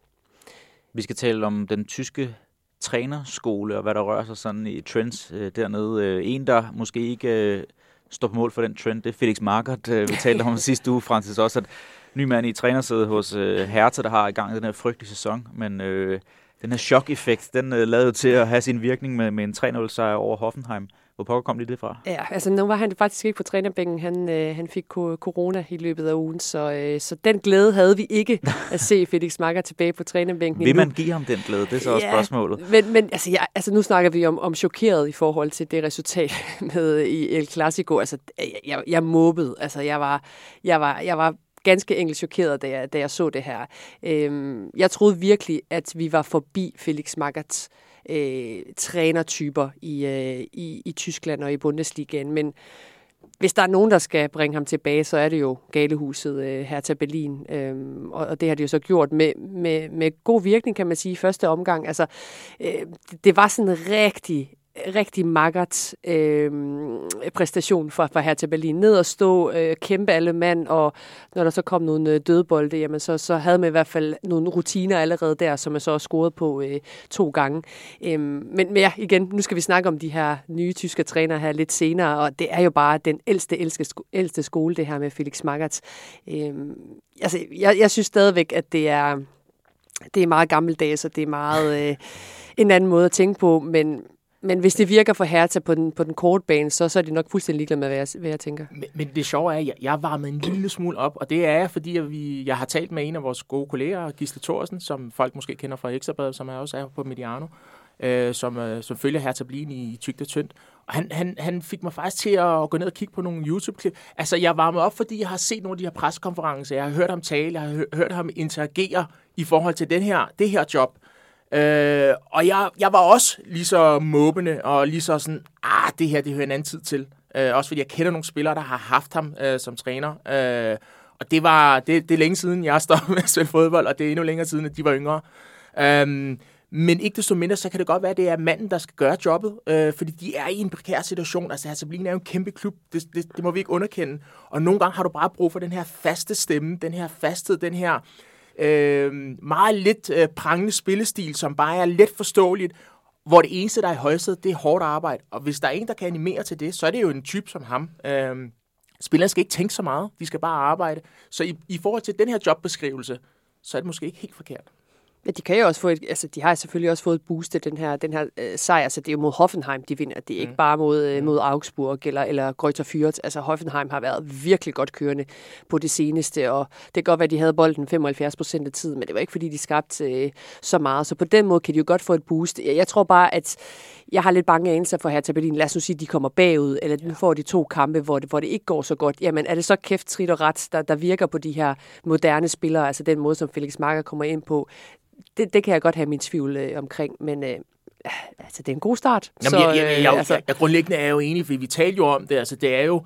Vi skal tale om den tyske trænerskole og hvad der rører sig sådan i trends øh, dernede. Øh, en, der måske ikke øh, står på mål for den trend, det er Felix Markert. Øh, vi talte om (laughs) sidste uge, Francis, også, at ny mand i trænersædet hos øh, Hertha, der har i gang den her frygtelige sæson, men øh, den her chok-effekt, den øh, lavede til at have sin virkning med, med en 3-0 sejr over Hoffenheim. Hvor pokker kom lige det fra?
Ja, altså nu var han faktisk ikke på trænerbænken. Han, øh, han fik corona i løbet af ugen, så, øh, så den glæde havde vi ikke (laughs) at se Felix Makker tilbage på trænerbænken.
Vil man give ham den glæde? Det er så ja, også spørgsmålet.
Men, men altså, jeg, altså, nu snakker vi om, om chokeret i forhold til det resultat (laughs) med i El Clasico. Altså, jeg, jeg, jeg mobbede. Altså, jeg var, jeg var, jeg var ganske enkelt chokeret, da jeg, da jeg så det her. Øhm, jeg troede virkelig, at vi var forbi Felix Magath øh, Øh, trænertyper i, øh, i, i Tyskland og i Bundesligaen, men hvis der er nogen, der skal bringe ham tilbage, så er det jo Galehuset øh, her til Berlin. Øhm, og, og det har de jo så gjort med, med, med god virkning, kan man sige, i første omgang. Altså, øh, det var sådan en rigtig rigtig makkert øh, præstation for, for her til Berlin. Ned og stå, øh, kæmpe alle mand, og når der så kom nogle øh, dødbolde, jamen så, så havde man i hvert fald nogle rutiner allerede der, som man så også scoret på øh, to gange. Øh, men, men ja, igen, nu skal vi snakke om de her nye tyske trænere her lidt senere, og det er jo bare den ældste, ældste, ældste skole, det her med Felix Magath. Øh, altså, jeg, jeg synes stadigvæk, at det er, det er meget gammeldags, og det er meget... Øh, en anden måde at tænke på, men men hvis det virker for Hertha på den, på den korte bane, så, så er de nok fuldstændig ligeglade med, hvad jeg, hvad jeg tænker.
Men, men det sjove er, at jeg, jeg varmet en lille smule op, og det er fordi jeg, vi, jeg har talt med en af vores gode kolleger, Gisle Thorsen, som folk måske kender fra Ekstrabladet, som er også er på Mediano, øh, som, øh, som følger Hertha Blin i, i og Tyndt. Og han, han, han fik mig faktisk til at gå ned og kigge på nogle YouTube-klip. Altså, jeg varmede op, fordi jeg har set nogle af de her pressekonferencer, jeg har hørt ham tale, jeg har hørt ham interagere i forhold til den her, det her job. Øh, og jeg, jeg var også lige så måbende, og lige så sådan, ah, det her, det hører en anden tid til. Øh, også fordi jeg kender nogle spillere, der har haft ham øh, som træner. Øh, og det var det, det er længe siden, jeg stoppede (laughs) med at spille fodbold, og det er endnu længere siden, at de var yngre. Øh, men ikke desto mindre, så kan det godt være, at det er manden, der skal gøre jobbet, øh, fordi de er i en prekær situation. Altså, altså Herzeblin er jo en kæmpe klub, det, det, det må vi ikke underkende. Og nogle gange har du bare brug for den her faste stemme, den her fasthed, den her øh, meget lidt øh, prangende spillestil, som bare er let forståeligt, hvor det eneste, der er i højsædet, det er hårdt arbejde. Og hvis der er en, der kan animere til det, så er det jo en type som ham. Øh, spillerne skal ikke tænke så meget, de skal bare arbejde. Så i, i forhold til den her jobbeskrivelse, så er det måske ikke helt forkert.
Men de kan jo også få et, altså de har selvfølgelig også fået et boost til den her, den her øh, sejr, altså det er jo mod Hoffenheim, de vinder. Det er mm. ikke bare mod, øh, mod Augsburg eller, eller Greuther Fürth. Altså Hoffenheim har været virkelig godt kørende på det seneste, og det kan godt være, at de havde bolden 75 procent af tiden, men det var ikke fordi, de skabte øh, så meget. Så på den måde kan de jo godt få et boost. Jeg tror bare, at jeg har lidt bange anelser for her til Berlin. Lad os nu sige, at de kommer bagud, eller nu får de to kampe, hvor det, hvor det ikke går så godt. Jamen er det så kæft, trit og ret, der, der virker på de her moderne spillere, altså den måde, som Felix Marker kommer ind på, det, det kan jeg godt have min tvivl øh, omkring, men øh, altså, det er en god start.
Jamen, så, jeg, jeg, jeg, jeg, altså... jeg, jeg grundlæggende er jo enig, fordi vi talte jo om det, altså det er jo,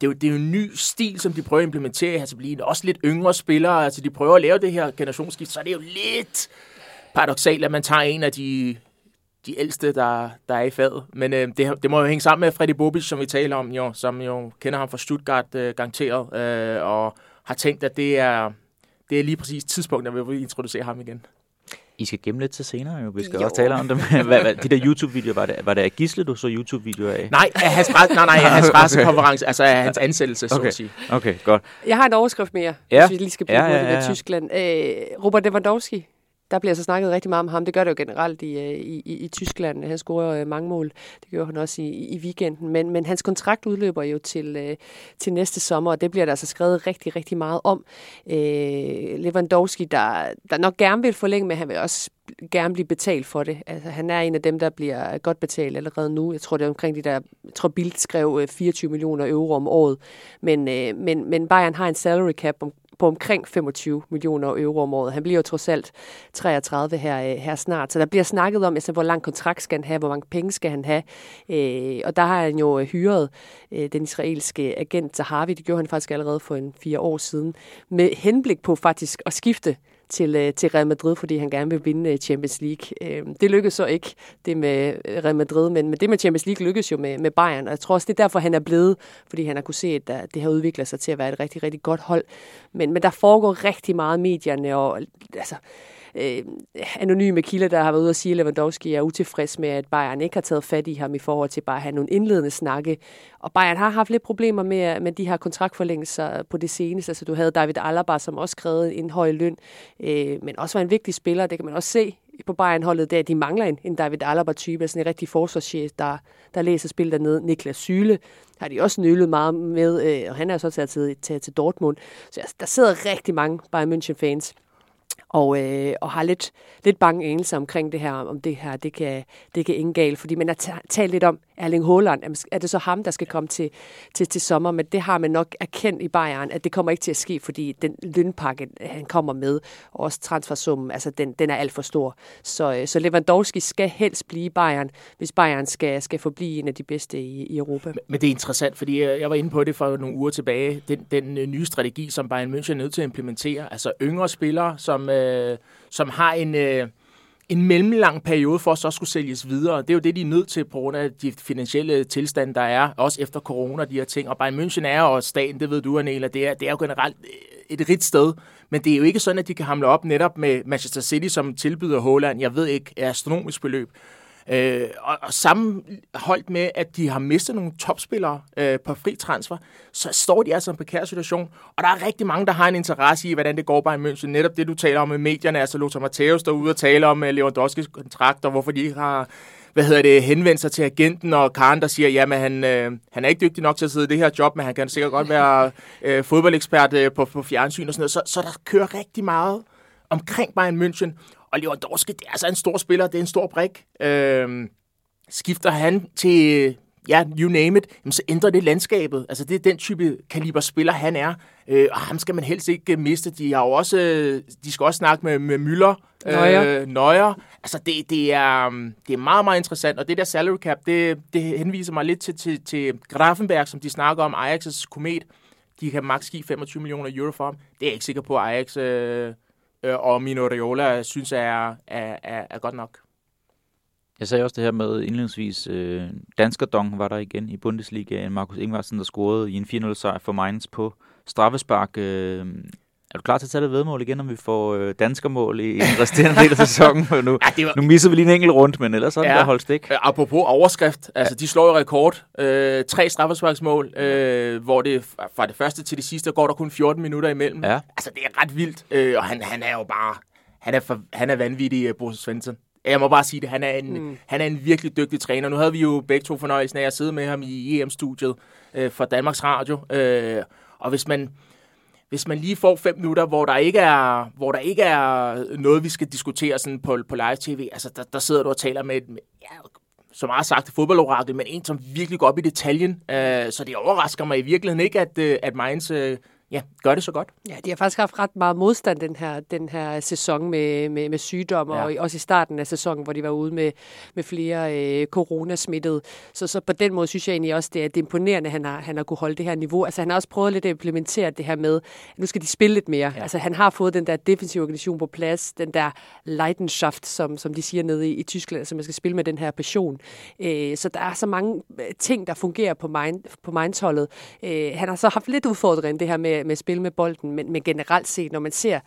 det er, jo, det er jo en ny stil, som de prøver at implementere i Herzeblin. Også lidt yngre spillere, altså de prøver at lave det her generationsskift, så er det jo lidt paradoxalt, at man tager en af de, de ældste, der, der er i fadet. Men øh, det, det må jo hænge sammen med Freddy Bobic, som vi taler om, jo, som jo kender ham fra Stuttgart øh, garanteret, øh, og har tænkt, at det er, det er lige præcis tidspunktet, hvor vi vil introducere ham igen.
I skal gemme lidt til senere, jo. Vi skal jo. også tale om dem. hvad, hvad, de der YouTube-videoer, var det, var det af Gisle, du så YouTube-videoer af?
Nej, af hans, nej, nej, af hans (laughs) pressekonference, altså af hans ansættelse, okay. så at sige.
Okay, godt.
Jeg har en overskrift mere, ja. hvis vi lige skal blive ja, ja, ja, ja. Tyskland. Øh, Robert Lewandowski, der bliver så snakket rigtig meget om ham. Det gør det jo generelt i, øh, i, i, Tyskland. Han scorer øh, mange mål. Det gjorde han også i, i weekenden. Men, men hans kontrakt udløber jo til, øh, til næste sommer, og det bliver der altså skrevet rigtig, rigtig meget om. Øh, Lewandowski, der, der nok gerne vil forlænge, men han vil også gerne blive betalt for det. Altså, han er en af dem, der bliver godt betalt allerede nu. Jeg tror, det er omkring de der, jeg tror Bild skrev 24 millioner euro om året. Men, øh, men, men Bayern har en salary cap om, på omkring 25 millioner euro om året. Han bliver jo trods alt 33 her, øh, her snart. Så der bliver snakket om, altså, hvor lang kontrakt skal han have, hvor mange penge skal han have. Øh, og der har han jo øh, hyret øh, den israelske agent Zahavi, det gjorde han faktisk allerede for en fire år siden, med henblik på faktisk at skifte til, øh, til Real Madrid, fordi han gerne vil vinde øh, Champions League. Øhm, det lykkedes så ikke, det med øh, Real Madrid, men, men det med Champions League lykkedes jo med, med Bayern, og jeg tror også, det er derfor, han er blevet, fordi han har kunne se, at det har udviklet sig til at være et rigtig, rigtig godt hold. Men, men der foregår rigtig meget medierne, og altså, øh, anonyme kilder, der har været ude og sige, at Lewandowski er utilfreds med, at Bayern ikke har taget fat i ham i forhold til bare at have nogle indledende snakke. Og Bayern har haft lidt problemer med, med de her kontraktforlængelser på det seneste. Altså, du havde David Alaba, som også krævede en høj løn, øh, men også var en vigtig spiller. Det kan man også se på Bayern-holdet, der de mangler en, en David Alaba-type, sådan en rigtig forsvarschef, der, der læser spil dernede. Niklas Syle har de også nølet meget med, øh, og han er så taget til, taget til Dortmund. Så altså, der sidder rigtig mange Bayern München-fans og, øh, og har lidt, lidt bange anelser omkring det her, om det her, det kan, det kan ingen galt, fordi man har talt lidt om Erling Haaland, er det så ham, der skal komme til, til, til sommer, men det har man nok erkendt i Bayern, at det kommer ikke til at ske, fordi den lønpakke, han kommer med, og også transfersummen, altså den, den er alt for stor. Så, øh, så Lewandowski skal helst blive i Bayern, hvis Bayern skal, skal forblive en af de bedste i, i Europa.
Men det er interessant, fordi jeg var inde på det for nogle uger tilbage, den, den øh, nye strategi, som Bayern München er nødt til at implementere, altså yngre spillere, som, øh, Øh, som har en... Øh, en mellemlang periode for at så skulle sælges videre. Det er jo det, de er nødt til på grund af de finansielle tilstande, der er, også efter corona, de her ting. Og Bayern München er og staten, det ved du, Anela, det er, det er jo generelt øh, et rigt sted. Men det er jo ikke sådan, at de kan hamle op netop med Manchester City, som tilbyder Holland, jeg ved ikke, astronomisk beløb. Øh, og, og sammenholdt med, at de har mistet nogle topspillere øh, på fri transfer, så står de altså i en prekær situation. Og der er rigtig mange, der har en interesse i, hvordan det går bare i München. Netop det, du taler om med medierne, altså Lothar Matthäus, der er ude og tale om uh, Lewandowskis kontrakt, og hvorfor de ikke har hvad hedder det, henvendt sig til agenten, og Karen, der siger, jamen han, øh, han er ikke dygtig nok til at sidde i det her job, men han kan sikkert godt være (laughs) øh, fodboldekspert øh, på, på fjernsyn og sådan noget. Så, så der kører rigtig meget omkring Bayern München. Og Lewandowski, det er altså en stor spiller, det er en stor brik. Øh, skifter han til, ja, you name it, jamen, så ændrer det landskabet. Altså, det er den type kaliber spiller, han er. Øh, og ham skal man helst ikke miste. De har jo også, de skal også snakke med, med Müller,
Nøjer.
Øh, nøjer. Altså, det, det, er, det er meget, meget interessant. Og det der salary cap, det, det henviser mig lidt til, til, til Grafenberg, som de snakker om, Ajax' komet. De kan maks give 25 millioner euro for ham. Det er jeg ikke sikker på, at Ajax øh, øh, og Mino Raiola synes er, er, er, er godt nok.
Jeg sagde også det her med indledningsvis, øh, Danskerdong var der igen i Bundesliga, Markus Ingvarsen, der scorede i en 4-0 sejr for Mainz på straffespark. Øh, er du klar til at tage det vedmål igen, om vi får øh, danskermål i, den resterende del af sæsonen? (laughs) Nu, ja, det var... nu misser vi lige en enkelt rundt, men ellers er ja. det holdt stik.
Øh, apropos overskrift, altså de slår jo rekord. Øh, tre straffesparksmål, øh, hvor det fra det første til det sidste går der kun 14 minutter imellem.
Ja.
Altså det er ret vildt, øh, og han, han er jo bare, han er, for, han er vanvittig, uh, Bosse Svensson. Jeg må bare sige det, han er, en, mm. han er en virkelig dygtig træner. Nu havde vi jo begge to fornøjelsen af at sidde med ham i EM-studiet øh, for Danmarks Radio. Øh, og hvis man, hvis man lige får fem minutter, hvor der ikke er, hvor der ikke er noget, vi skal diskutere sådan på, på live-tv, altså der, der sidder du og taler med, med ja, som har sagt fodboldorakel, men en, som virkelig går op i detaljen. Øh, så det overrasker mig i virkeligheden ikke, at, øh, at Mainz øh, ja, gør det så godt.
Ja, de har faktisk haft ret meget modstand den her, den her sæson med, med, med sygdom, ja. og også i starten af sæsonen, hvor de var ude med, med flere øh, coronasmittede. Så, så på den måde synes jeg egentlig også, det er, det er imponerende, at han har, han har kunne holde det her niveau. Altså han har også prøvet lidt at implementere det her med, at nu skal de spille lidt mere. Ja. Altså han har fået den der defensive organisation på plads, den der Leidenschaft, som, som de siger nede i, i Tyskland, som man skal spille med den her passion. Øh, så der er så mange øh, ting, der fungerer på, mind, på Mainz-holdet. Øh, han har så haft lidt udfordring, det her med med, spil med bolden, men, men generelt set, når man ser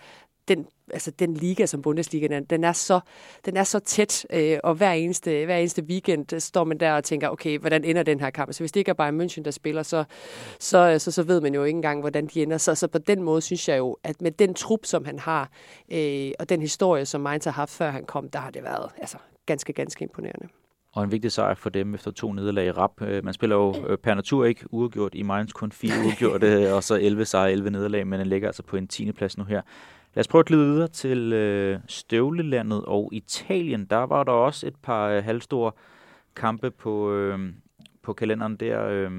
den, altså den liga som Bundesliga, den, den, er, så, den er så tæt, øh, og hver eneste, hver eneste weekend øh, står man der og tænker, okay, hvordan ender den her kamp? Så hvis det ikke er Bayern München, der spiller, så, så, øh, så, så ved man jo ikke engang, hvordan de ender. Så, så på den måde synes jeg jo, at med den trup, som han har, øh, og den historie, som Mainz har haft, før han kom, der har det været altså, ganske, ganske imponerende
og en vigtig sejr for dem efter to nederlag i rap. Øh, man spiller jo øh, per natur ikke uafgjort i Mainz, kun fire uafgjorte, og så 11 sejre, 11 nederlag, men den ligger altså på en 10. plads nu her. Lad os prøve at glide videre til øh, Støvlelandet og Italien. Der var der også et par øh, halvstore kampe på, øh, på kalenderen der. Øh,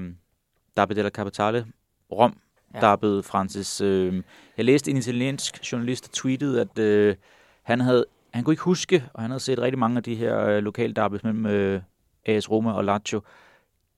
Derby della Capitale, Rom, ja. Derby Francis. Øh, jeg læste en italiensk journalist, der tweetede, at øh, han havde han kunne ikke huske, og han havde set rigtig mange af de her øh, lokale derbys mellem øh, AS Roma og Lazio.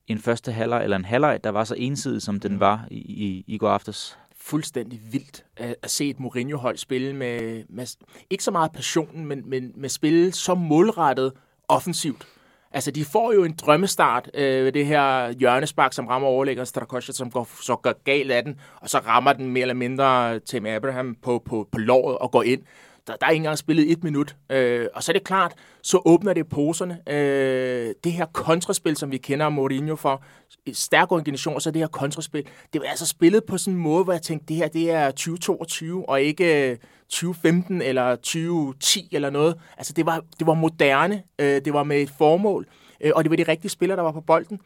En første halvleg, eller en halvleg, der var så ensidig, som den var i, i, i går aftes.
Fuldstændig vildt at, at se et Mourinho-hold spille med, med, ikke så meget passion, men, men med spille så målrettet offensivt. Altså, de får jo en drømmestart øh, ved det her hjørnespark, som rammer overlæggeren Strakosha, som går, så går galt af den, og så rammer den mere eller mindre Tim Abraham på, på, på låret og går ind. Der, der er ikke engang spillet et minut. Øh, og så er det klart, så åbner det poserne. Øh, det her kontraspil, som vi kender Mourinho for, stærk organisation, og så det her kontraspil, det var altså spillet på sådan en måde, hvor jeg tænkte, det her det er 2022, og ikke øh, 2015 eller 2010 eller noget. Altså det var, det var moderne, øh, det var med et formål, øh, og det var de rigtige spillere, der var på bolden.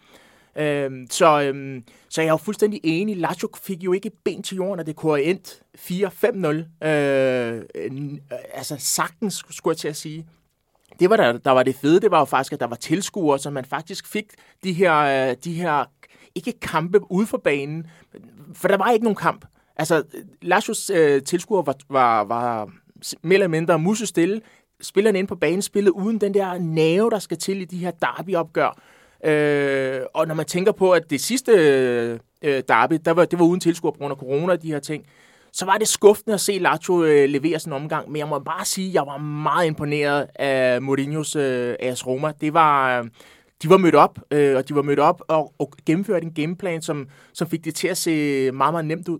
Øhm, så, øhm, så jeg er jo fuldstændig enig. Lazio fik jo ikke ben til jorden, og det kunne have endt 4-5-0. Øh, øh, altså sagtens, skulle jeg til at sige. Det var der, der var det fede, det var jo faktisk, at der var tilskuere, så man faktisk fik de her, øh, de her ikke kampe ude for banen, for der var ikke nogen kamp. Altså, Lazios øh, tilskuere var, var, var mere eller mindre musestille. Spillerne inde på banen spillede uden den der nerve, der skal til i de her derbyopgør. Øh, og når man tænker på, at det sidste øh, derby, der var, det var uden tilskuer på grund af corona og de her ting, så var det skuffende at se Lazio øh, levere sådan en omgang. Men jeg må bare sige, at jeg var meget imponeret af Mourinho's øh, AS Roma. Det var... Øh, de var mødt op, øh, og de var mødt op og, og gennemførte en gameplan, som, som fik det til at se meget, meget nemt ud.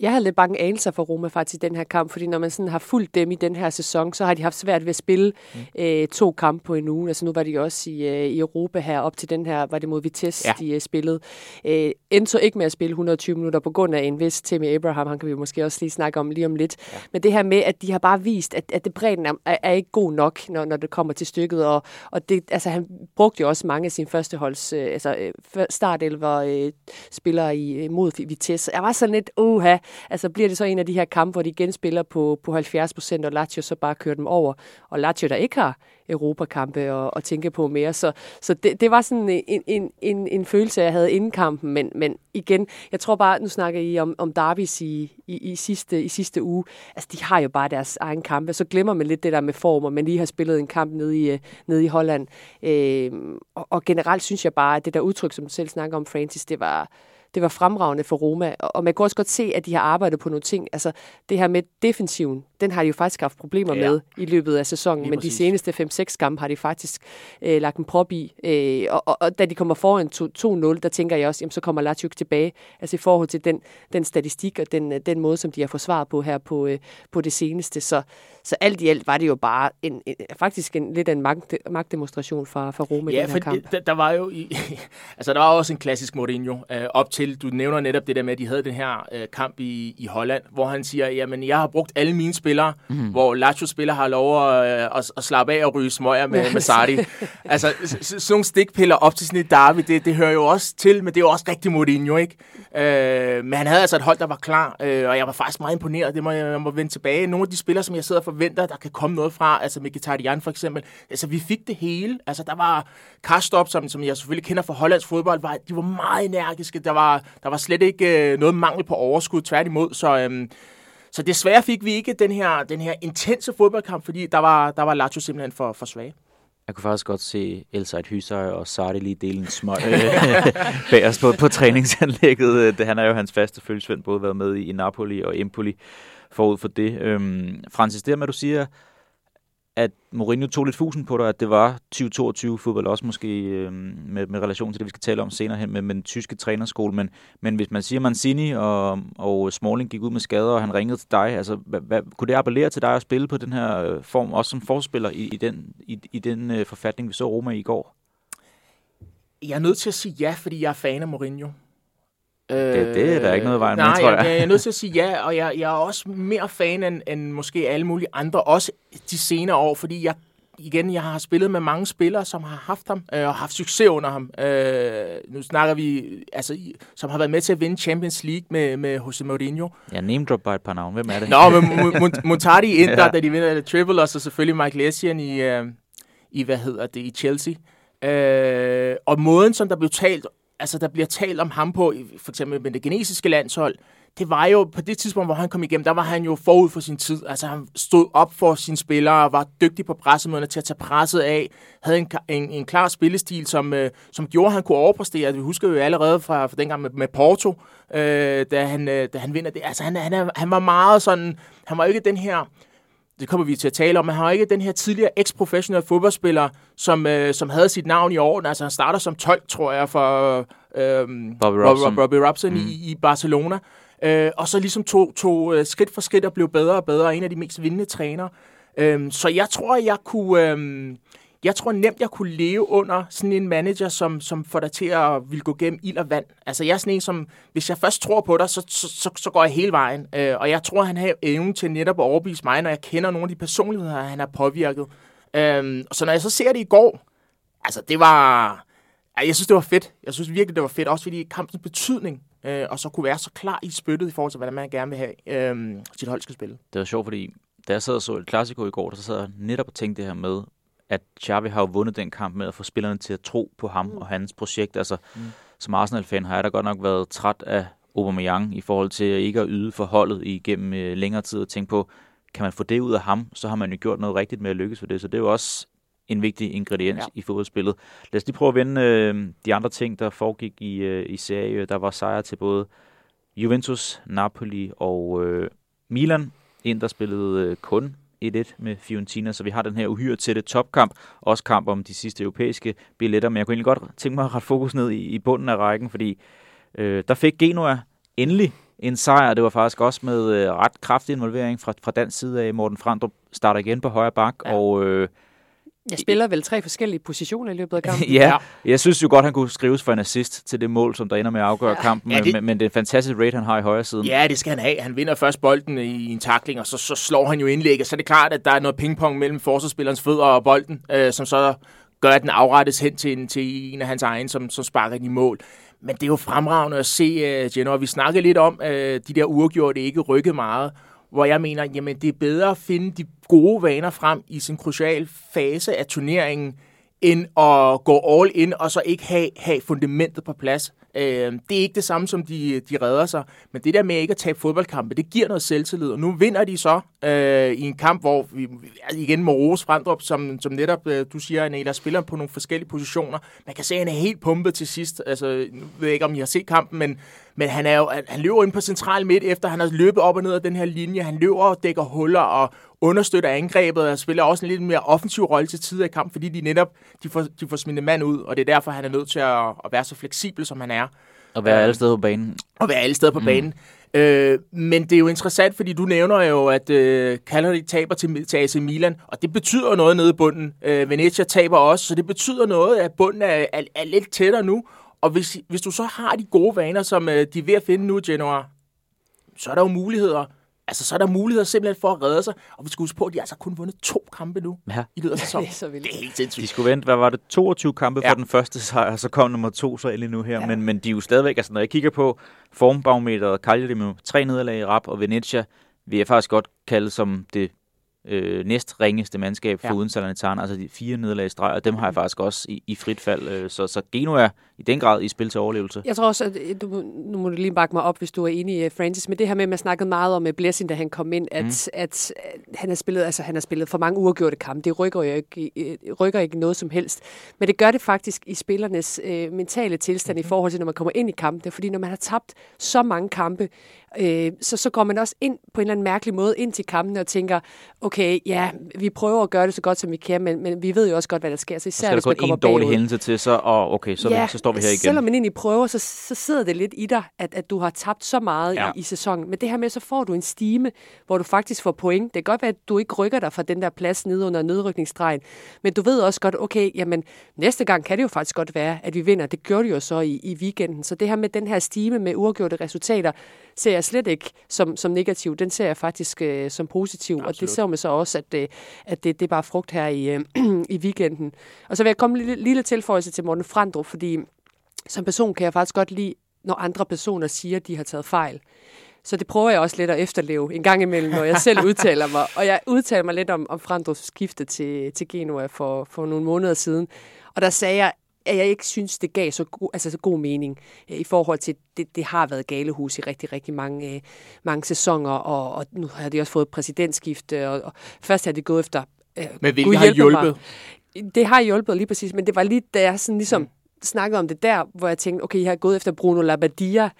Jeg har lidt bange anelser for Roma faktisk i den her kamp, fordi når man sådan har fulgt dem i den her sæson, så har de haft svært ved at spille mm. øh, to kampe på en uge. Altså nu var de også i, øh, i Europa her op til den her, var det mod Vitesse, ja. de øh, spillede. Øh, endte ikke med at spille 120 minutter på grund af en vis Timmy Abraham, han kan vi måske også lige snakke om lige om lidt. Ja. Men det her med, at de har bare vist, at, at det bredden er, er ikke god nok, når, når det kommer til stykket, og, og det, altså, han brugte jo også mange af sine førsteholds, øh, altså øh, startelver øh, spillere i, øh, mod Vitesse. Jeg var sådan lidt, uha, Altså bliver det så en af de her kampe, hvor de genspiller på, på 70 procent, og Lazio så bare kører dem over. Og Lazio, der ikke har Europakampe og, og tænke på mere. Så, så det, det var sådan en, en, en, en følelse, jeg havde inden kampen. Men, men igen, jeg tror bare, nu snakker I om, om Davis i, i, i, sidste, i sidste uge. Altså, de har jo bare deres egen kampe. Så glemmer man lidt det der med former, men lige har spillet en kamp nede i, øh, nede i Holland. Øh, og, og generelt synes jeg bare, at det der udtryk, som du selv snakker om, Francis, det var det var fremragende for Roma. Og man kan også godt se, at de har arbejdet på nogle ting. Altså det her med defensiven, den har de jo faktisk haft problemer ja. med i løbet af sæsonen. Lige men præcis. de seneste 5-6 kampe har de faktisk øh, lagt en prop i. Øh, og, og, og da de kommer foran 2-0, der tænker jeg også, jamen så kommer Lazio tilbage. Altså i forhold til den, den statistik og den, den måde, som de har forsvaret på her på, øh, på det seneste. Så, så alt i alt var det jo bare en, en, faktisk en, lidt en magt, magtdemonstration fra, fra Roma
ja,
i den her kamp.
Der, der var jo i, (laughs) altså der var også en klassisk Mourinho øh, op til, du nævner netop det der med, at de havde den her øh, kamp i, i Holland, hvor han siger, jamen jeg har brugt alle mine spillere, mm. hvor Lazio-spillere har lov at, øh, at, at slappe af og ryge smøger med, med (laughs) Sardi. altså sådan nogle stikpiller op til sådan et derby, det, det hører jo også til, men det er jo også rigtig Mourinho, ikke? Øh, men han havde altså et hold, der var klar, øh, og jeg var faktisk meget imponeret, det må jeg, jeg må vende tilbage. Nogle af de spillere, som jeg sidder og forventer, der kan komme noget fra, altså Mkhitaryan for eksempel, altså vi fik det hele. Altså der var Karstop, som, som jeg selvfølgelig kender fra Hollands fodbold, var, de var meget energiske, der var, der var slet ikke øh, noget mangel på overskud, tværtimod, så... Øh, så desværre fik vi ikke den her, den her intense fodboldkamp, fordi der var, der var Lazio simpelthen for, for svage.
Jeg kunne faktisk godt se Elsaid Hysaj og Sarri lige dele en smøg øh, (laughs) bag os på, på træningsanlægget. Øh, det, han er jo hans faste følgesvend, både været med i Napoli og Empoli forud for det. Øhm, Francis, det med, at du siger, at Mourinho tog lidt fusen på dig, at det var 2022 fodbold også måske øh, med, med relation til det, vi skal tale om senere hen med, med den tyske trænerskole. Men, men hvis man siger, at Mancini og, og Smalling gik ud med skader, og han ringede til dig, altså, hvad, hvad, kunne det appellere til dig at spille på den her øh, form, også som forspiller i, i den, i, i den øh, forfatning, vi så Roma i går?
Jeg er nødt til at sige ja, fordi jeg er fan af Mourinho.
Det, det er der ikke noget vejen
med,
tror jeg.
jeg. Jeg er nødt til at sige ja, og jeg, jeg er også mere fan end, end måske alle mulige andre, også de senere år, fordi jeg igen, jeg har spillet med mange spillere, som har haft ham øh, og haft succes under ham. Øh, nu snakker vi, altså, som har været med til at vinde Champions League med, med Jose Mourinho.
Ja, name drop bare et par navne. Hvem er det?
Nå, men Montardi i (laughs) Inter, ja. da de vinder Triple, og så selvfølgelig Mike Lessian i, øh, i, hvad hedder det, i Chelsea. Øh, og måden, som der blev talt altså, der bliver talt om ham på, for eksempel med det genesiske landshold, det var jo på det tidspunkt, hvor han kom igennem, der var han jo forud for sin tid. Altså han stod op for sine spillere, var dygtig på pressemøderne til at tage presset af, havde en, en, en klar spillestil, som, øh, som gjorde, at han kunne overpræstere. Vi husker jo allerede fra, fra dengang med, med Porto, øh, da, han, øh, da han vinder det. Altså han, han, han var meget sådan, han var ikke den her det kommer vi til at tale om, men han har ikke den her tidligere ex-professional fodboldspiller, som, øh, som havde sit navn i orden. Altså han starter som 12, tror jeg, for øh, Bobby Robson, Bobby Robson mm. i, i Barcelona. Øh, og så ligesom tog, tog øh, skridt for skridt og blev bedre og bedre, en af de mest vindende trænere. Øh, så jeg tror, jeg kunne... Øh, jeg tror nemt, jeg kunne leve under sådan en manager, som, som får dig til at vil gå gennem ild og vand. Altså jeg er sådan en, som, hvis jeg først tror på dig, så, så, så, så går jeg hele vejen. Øh, og jeg tror, han har evnen til netop at overbevise mig, når jeg kender nogle af de personligheder, han har påvirket. Øh, så når jeg så ser det i går, altså det var Ja, jeg synes, det var fedt. Jeg synes virkelig, det var fedt. Også fordi kampens betydning, øh, og så kunne være så klar i spyttet i forhold til, hvordan man gerne vil have øh, sit hold skal spille.
Det var sjovt, fordi da jeg sad og så et klassiko i går, så sad jeg netop og tænkte det her med, at Xavi har jo vundet den kamp med at få spillerne til at tro på ham mm. og hans projekt. Altså, mm. som Arsenal-fan har jeg da godt nok været træt af Aubameyang i forhold til ikke at yde for holdet igennem øh, længere tid og tænke på, kan man få det ud af ham, så har man jo gjort noget rigtigt med at lykkes for det. Så det er jo også en vigtig ingrediens ja. i fodboldspillet. Lad os lige prøve at vende øh, de andre ting, der foregik i, øh, i serie. Der var sejre til både Juventus, Napoli og øh, Milan. En, der spillede øh, kun 1-1 med Fiorentina, så vi har den her uhyre tætte topkamp, også kamp om de sidste europæiske billetter, men jeg kunne egentlig godt tænke mig at rette fokus ned i, i bunden af rækken, fordi øh, der fik Genoa endelig en sejr. Det var faktisk også med øh, ret kraftig involvering fra, fra dansk side af. Morten Frandrup starter igen på højre bak, ja. og øh,
jeg spiller vel tre forskellige positioner i løbet af kampen. (laughs)
ja, jeg synes jo godt, han kunne skrives for en assist til det mål, som der ender med at afgøre ja. kampen, ja, det... Men, men det er en fantastisk rate, han har i højre siden.
Ja, det skal han have. Han vinder først bolden i en takling, og så, så slår han jo indlægget. Så er det klart, at der er noget pingpong mellem forsvarsspillerens fødder og bolden, øh, som så gør, at den afrettes hen til en, til en af hans egen, som, som sparker i mål. Men det er jo fremragende at se, uh, Genoa. Vi snakkede lidt om, uh, de der uafgjorte ikke rykket meget hvor jeg mener, jamen det er bedre at finde de gode vaner frem i sin krucial fase af turneringen, end at gå all in og så ikke have, have fundamentet på plads. Øh, det er ikke det samme, som de, de redder sig, men det der med ikke at tabe fodboldkampe, det giver noget selvtillid, og nu vinder de så øh, i en kamp, hvor vi igen Moros Frandrup, som, som netop, øh, du siger, Anela, spiller på nogle forskellige positioner. Man kan se, at han er helt pumpet til sidst. Altså, nu ved jeg ikke, om I har set kampen, men, men han, er jo, han løber ind på central midt, efter han har løbet op og ned af den her linje. Han løber og dækker huller og understøtter angrebet, og spiller også en lidt mere offensiv rolle til tider i kamp, fordi de netop de får, de får smidt mand ud, og det er derfor, han er nødt til at, at være så fleksibel, som han er.
Og være alle steder på banen.
Og være alle steder på mm. banen. Øh, men det er jo interessant, fordi du nævner jo, at øh, Cagliari taber til, til AC Milan, og det betyder noget nede i bunden. Øh, Venezia taber også, så det betyder noget, at bunden er, er, er lidt tættere nu. Og hvis, hvis du så har de gode vaner, som øh, de er ved at finde nu, Genoa, så er der jo muligheder Altså, så er der muligheder simpelthen for at redde sig. Og vi skal huske på, at de har altså kun vundet to kampe nu ja. i løbet af sæsonen. (laughs) det, er så vildt. det er helt sindssygt.
De skulle vente, hvad var det, 22 kampe ja. for den første sejr, og så kom nummer to så endelig nu her. Ja. Men, men de er jo stadigvæk, altså når jeg kigger på formbarometeret, Cagliari med tre nederlag i rap, og Venezia, vi er faktisk godt kaldet som det øh, næst ringeste mandskab for ja. uden Salernitana, altså de fire nederlag i streg, og dem har jeg faktisk også i, i frit fald. Øh, så, så Geno er i den grad i spil til overlevelse.
Jeg tror også, at øh, du, nu må du lige bakke mig op, hvis du er enig, øh, Francis, med det her med, at man snakkede meget om Blessing, da han kom ind, at, mm. at, at han, har spillet, altså, han har spillet for mange uafgjorte kampe. Det rykker jo ikke, rykker ikke noget som helst. Men det gør det faktisk i spillernes øh, mentale tilstand mm. i forhold til, når man kommer ind i kampene. Fordi når man har tabt så mange kampe, øh, så, så går man også ind på en eller anden mærkelig måde ind til kampene og tænker, okay, ja, vi prøver at gøre det så godt, som vi kan, men, men vi ved jo også godt, hvad der sker. Så
især, hvis man kommer en dårlig hændelse til, så, og okay, så, ja, så står vi her igen.
selvom man egentlig prøver, så, så sidder det lidt i dig, at, at du har tabt så meget ja. i, i sæsonen. Men det her med, så får du en stime, hvor du faktisk får point. Det kan godt være, at du ikke rykker dig fra den der plads nede under nedrykningsstregen, men du ved også godt, okay, jamen næste gang kan det jo faktisk godt være, at vi vinder. Det gjorde det jo så i, i weekenden. Så det her med den her stime med uafgjorte resultater, ser jeg slet ikke som, som negativ. Den ser jeg faktisk øh, som positiv, Absolut. og det ser man så også, at, øh, at det, det er bare frugt her i, øh, (clears throat) i weekenden. Og så vil jeg komme en lille, lille tilføjelse til Morten Frandrup, fordi som person kan jeg faktisk godt lide, når andre personer siger, at de har taget fejl. Så det prøver jeg også lidt at efterleve en gang imellem, når jeg selv udtaler mig. Og jeg udtaler mig lidt om, om Frandrups skifte til, til Genua for, for nogle måneder siden. Og der sagde jeg, at jeg ikke synes, det gav så god, altså så god mening øh, i forhold til, det, det har været galehus i rigtig, rigtig mange, øh, mange sæsoner, og, og nu har de også fået præsidentskifte, og, og først har de gået efter...
Øh, men hvilket har hjulpet?
Mig. Det har hjulpet lige præcis, men det var lige, da jeg sådan ligesom mm. snakkede om det der, hvor jeg tænkte, okay, jeg har gået efter Bruno Labbadia,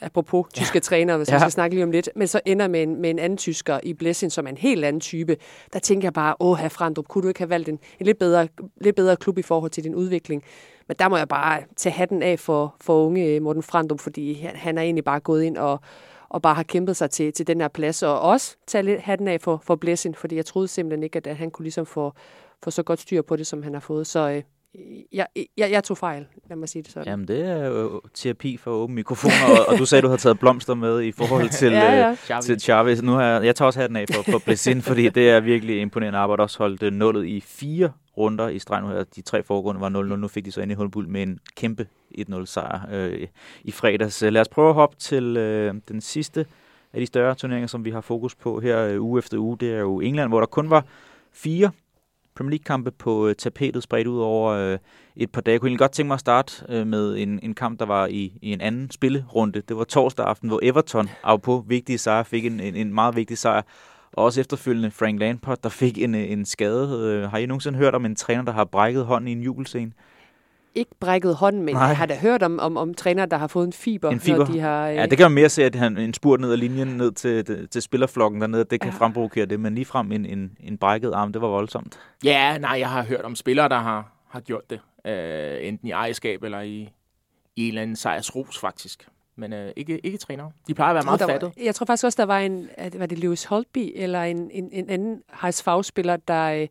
apropos ja. tyske træner, hvis ja. jeg skal snakke lige om lidt, men så ender med en, med en anden tysker i Blessing, som er en helt anden type. Der tænker jeg bare, åh, herr Frandrup, kunne du ikke have valgt en, en lidt, bedre, lidt bedre klub i forhold til din udvikling? Men der må jeg bare tage hatten af for, for unge Morten Frandrup, fordi han, han er egentlig bare gået ind og, og bare har kæmpet sig til, til den her plads, og også tage lidt hatten af for, for Blessing, fordi jeg troede simpelthen ikke, at han kunne ligesom få, få så godt styr på det, som han har fået. Så øh, jeg, jeg, jeg tog fejl, lad mig sige det sådan.
Jamen, det er jo terapi for åbne mikrofoner, og, og du sagde, du har taget blomster med i forhold (laughs) til, ja, ja. Øh, til Chavez. Nu har jeg, jeg tager også hatten af for, for Blessin, fordi det er virkelig imponerende arbejde. Også holdt nullet i fire runder i streg nu her. De tre foregående var 0-0. Nu fik de så ind i Hulbul med en kæmpe 1-0 sejr øh, i fredags. Lad os prøve at hoppe til øh, den sidste af de større turneringer, som vi har fokus på her øh, uge efter uge. Det er jo England, hvor der kun var fire Premier League-kampe på øh, tapetet spredt ud over øh, et par dage. Jeg kunne egentlig godt tænke mig at starte øh, med en, en kamp, der var i, i en anden spillerunde. Det var torsdag aften, hvor Everton, af på vigtige sejre, fik en, en, en meget vigtig sejr. Og også efterfølgende Frank Lampard, der fik en, øh, en skade. Øh, har I nogensinde hørt om en træner, der har brækket hånden i en jubelscene?
Ikke brækket hånden, men Nej. jeg har da hørt om, om, om trænere, der har fået en fiber.
En fiber?
Når de har,
øh... Ja, det kan man mere se, at han en spurt ned ad linjen ned til, til spillerflokken dernede. Det kan ja. fremprovokere det, men ligefrem en, en, en brækket arm, det var voldsomt.
Ja, nej, jeg har hørt om spillere, der har, har gjort det. Øh, enten i ejerskab eller i, i en eller anden sejrsros, faktisk men øh, ikke, ikke træner. De plejer at være meget fattet.
Jeg tror faktisk også, der var en, var det Lewis Holtby, eller en, en, en anden HSV-spiller, der, øh,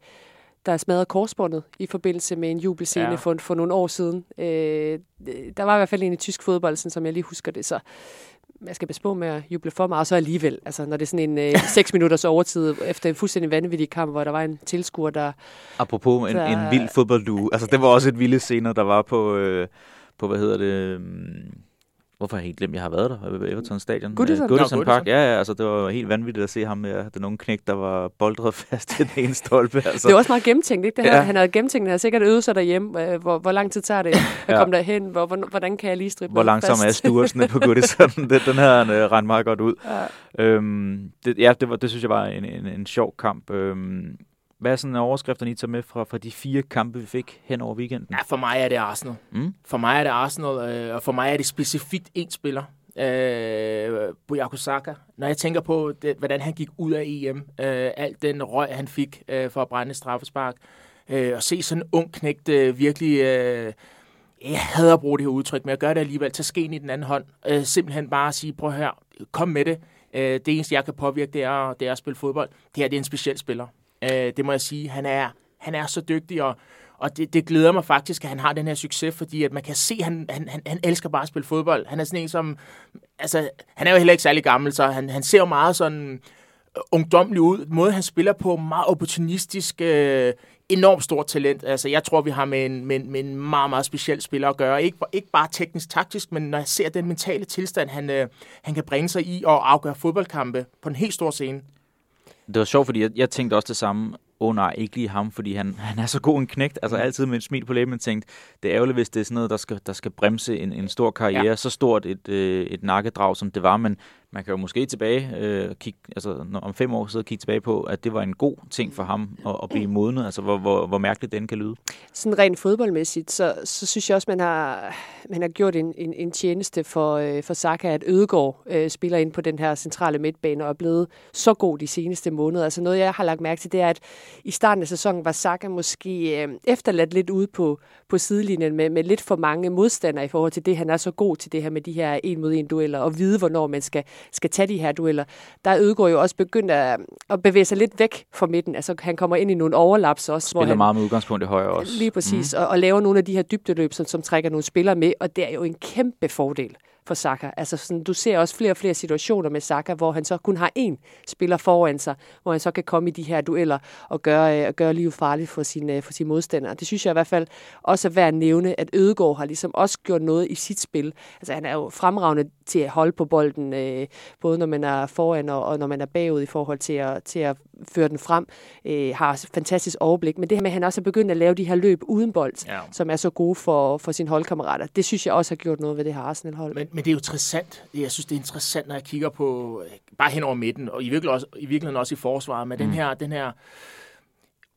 der smadrede korsbåndet i forbindelse med en jubelscene ja. for, for nogle år siden. Øh, der var i hvert fald en i tysk fodbold, sådan, som jeg lige husker det, så jeg skal på med at juble for meget, og så alligevel, altså når det er sådan en øh, (laughs) 6 minutters overtid efter en fuldstændig vanvittig kamp, hvor der var en tilskuer, der...
Apropos en, der, en vild fodbolddue, altså det var også et vildt scene, der var på, øh, på hvad hedder det... Øh, Hvorfor har jeg helt glemt, jeg har været der ved Everton Stadion?
Goodison,
Goodison no, Park. Ja, ja, altså det var helt vanvittigt at se ham med den unge knæk, der var boldret (laughs) fast i den ene stolpe. Altså.
Det var også meget gennemtænkt, ikke? Det her, ja. Han havde gennemtænkt, han havde sikkert øvet sig derhjemme. Hvor, hvor lang tid tager det (laughs) at ja. komme derhen? Hvor, hvor, hvordan kan jeg lige strippe
Hvor langsom er stuersene på (laughs) Goodison? den, den her han uh, rendte meget godt ud. Ja, øhm, det, ja det, var, det synes jeg var en, en, en sjov kamp. Øhm, hvad er sådan overskrifterne, I tager med fra, fra de fire kampe, vi fik hen over weekenden?
Ja, for mig er det Arsenal. Mm? For mig er det Arsenal, øh, og for mig er det specifikt én spiller. Øh, Bukayo Saka. Når jeg tænker på, det, hvordan han gik ud af EM, øh, alt den røg, han fik øh, for at brænde straffespark, øh, og se sådan en ung knægt øh, virkelig... Øh, jeg hader at bruge det her udtryk, men jeg gør det alligevel. Tag skeen i den anden hånd. Øh, simpelthen bare sige, prøv her, kom med det. Øh, det eneste, jeg kan påvirke, det er, det er at spille fodbold. Det her det er en speciel spiller. Øh, det må jeg sige. Han er, han er så dygtig, og, og det, det glæder mig faktisk, at han har den her succes, fordi at man kan se, at han, han, han, han elsker bare at spille fodbold. Han er sådan en, som... Altså, han er jo heller ikke særlig gammel, så han, han ser jo meget sådan øh, ungdomlig ud. Måde, han spiller på, meget opportunistisk, øh, enormt stort talent. Altså, jeg tror, vi har med en, med, med en meget, meget speciel spiller at gøre. Ikke, ikke bare teknisk-taktisk, men når jeg ser den mentale tilstand, han, øh, han kan bringe sig i og afgøre fodboldkampe på en helt stor scene.
Det var sjovt, fordi jeg, jeg tænkte også det samme. Åh oh, nej, ikke lige ham, fordi han, han er så god en knægt. Altså mm. altid med en smil på læben, men tænkte, det er ærgerligt, hvis det er sådan noget, der skal, der skal bremse en, en stor karriere. Ja. Så stort et, øh, et nakkedrag, som det var. Men man kan jo måske tilbage, øh, kigge, altså når, om fem år sidde og kigge tilbage på, at det var en god ting for ham at, at blive modnet, altså hvor, hvor, hvor mærkeligt den kan lyde.
Sådan rent fodboldmæssigt, så, så synes jeg også, man har, man har gjort en, en, en tjeneste for, øh, for Saka, at Ødegaard øh, spiller ind på den her centrale midtbane og er blevet så god de seneste måneder. Altså noget, jeg har lagt mærke til, det er, at i starten af sæsonen var Saka måske øh, efterladt lidt ude på, på sidelinjen med, med lidt for mange modstandere i forhold til det, han er så god til det her med de her en mod en dueller, og vide, hvornår man skal skal tage de her dueller, der er Ødegaard jo også begyndt at, at bevæge sig lidt væk fra midten. Altså han kommer ind i nogle overlaps også.
Spiller
hvor han,
meget med udgangspunkt i højre også.
Lige præcis, mm. og, og laver nogle af de her dybdeløb, som, som trækker nogle spillere med, og det er jo en kæmpe fordel for Saka. Altså sådan, du ser også flere og flere situationer med Saka, hvor han så kun har én spiller foran sig, hvor han så kan komme i de her dueller og gøre, øh, gøre livet farligt for sine, for sine modstandere. Det synes jeg i hvert fald også er værd at nævne, at Ødegaard har ligesom også gjort noget i sit spil. Altså han er jo fremragende til at holde på bolden, øh, både når man er foran og, og når man er bagud i forhold til at, til at føre den frem. Øh, har fantastisk overblik. Men det her med, at han også er begyndt at lave de her løb uden bold, ja. som er så gode for, for sine holdkammerater, det synes jeg også har gjort noget ved det her Arsenal-hold.
Men, men det er jo interessant. Jeg synes, det er interessant, når jeg kigger på øh, bare hen over midten, og i virkeligheden også i, virkeligheden også i forsvaret, med mm. den her, den her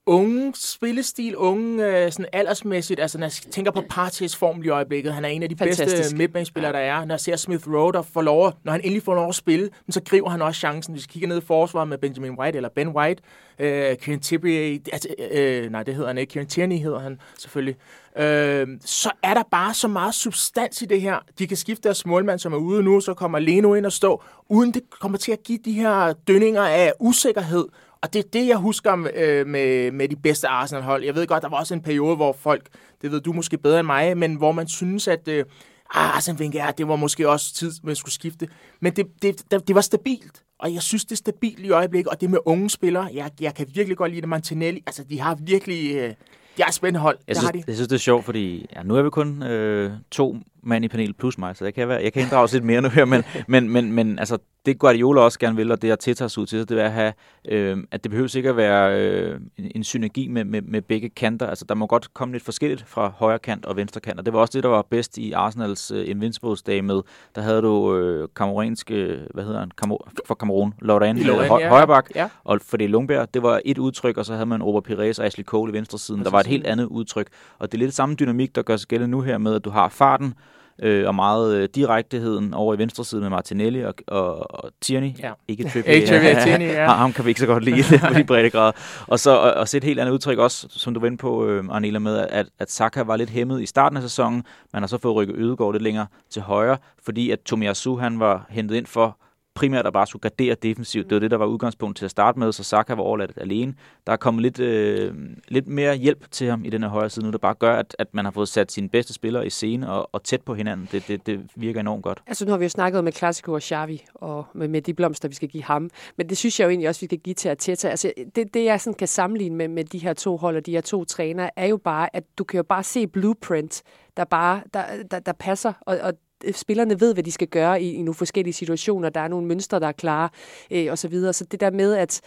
unge spillestil, unge øh, sådan aldersmæssigt, altså når jeg tænker på Partys form i øjeblikket, han er en af de Fantastisk. bedste midtbanespillere, der er. Når jeg ser Smith Rowe, der får lov, når han endelig får lov at spille, så griber han også chancen. Hvis vi kigger ned i forsvaret med Benjamin White, eller Ben White, øh, Kieran Tierney, altså, øh, nej, det hedder han ikke, Kieran Tierney hedder han selvfølgelig, øh, så er der bare så meget substans i det her. De kan skifte deres målmand, som er ude nu, så kommer Leno ind og stå, uden det kommer til at give de her dønninger af usikkerhed, og det er det, jeg husker øh, med, med de bedste Arsenal-hold. Jeg ved godt, der var også en periode, hvor folk, det ved du måske bedre end mig, men hvor man synes, at øh, ah, Arsene Wenger, det var måske også tid, man skulle skifte. Men det, det, det, det var stabilt. Og jeg synes, det er stabilt i øjeblikket, og det med unge spillere, jeg, jeg kan virkelig godt lide det. Martinelli, altså de har virkelig... Øh, de er spændende hold.
Jeg
det
synes,
har de.
jeg synes, det er sjovt, fordi ja, nu er vi kun øh, to mand i panelet plus mig, så jeg kan, være, jeg kan inddrage lidt mere nu her, men, (laughs) men, men, men altså, det Guardiola også gerne vil, og det har Teta ud til, det er at have, øh, at det behøver ikke at være øh, en, en synergi med, med, med begge kanter. Altså, der må godt komme lidt forskelligt fra højre kant og venstre kant, og det var også det, der var bedst i Arsenals øh, Invincibles dag med. Der havde du øh, hvad hedder han, Kamor, for Cameroon, Lorraine,
Lorraine,
høj,
ja.
højre bak,
Ja.
og for det Lundberg, det var et udtryk, og så havde man Robert Pires og Ashley Cole i venstre siden. Der var et helt andet udtryk, og det er lidt samme dynamik, der gør sig gældende nu her med, at du har farten, øh, og meget øh, direkteheden over i venstre side med Martinelli og, og, og Tierney.
Ja.
Ikke Trippier.
Ikke Trippier, Tierney, (laughs) ja.
Ham- kan vi ikke så godt lide (laughs) på de brede grader. Og så og, og se et helt andet udtryk også, som du var inde på, øh, Arnela, med, at, at Saka var lidt hæmmet i starten af sæsonen. Man har så fået rykket Ødegaard lidt længere til højre, fordi at Tomiyasu, han var hentet ind for primært at bare skulle gardere defensivt. Det var det, der var udgangspunkt til at starte med, så Saka var overladt alene. Der er kommet lidt, øh, lidt mere hjælp til ham i den her højre side nu, der bare gør, at, at man har fået sat sine bedste spillere i scene og, og tæt på hinanden. Det, det, det virker enormt godt.
Altså nu har vi jo snakket med Classico og Xavi, og med, med de blomster, vi skal give ham. Men det synes jeg jo egentlig også, vi skal give til Arteta. Altså det, det jeg sådan kan sammenligne med, med de her to hold og de her to trænere, er jo bare, at du kan jo bare se blueprint, der bare der, der, der passer, og, og Øh, spillerne ved, hvad de skal gøre i, i nogle forskellige situationer. Der er nogle mønstre, der er klare, øh, og så videre. Så det der med, at,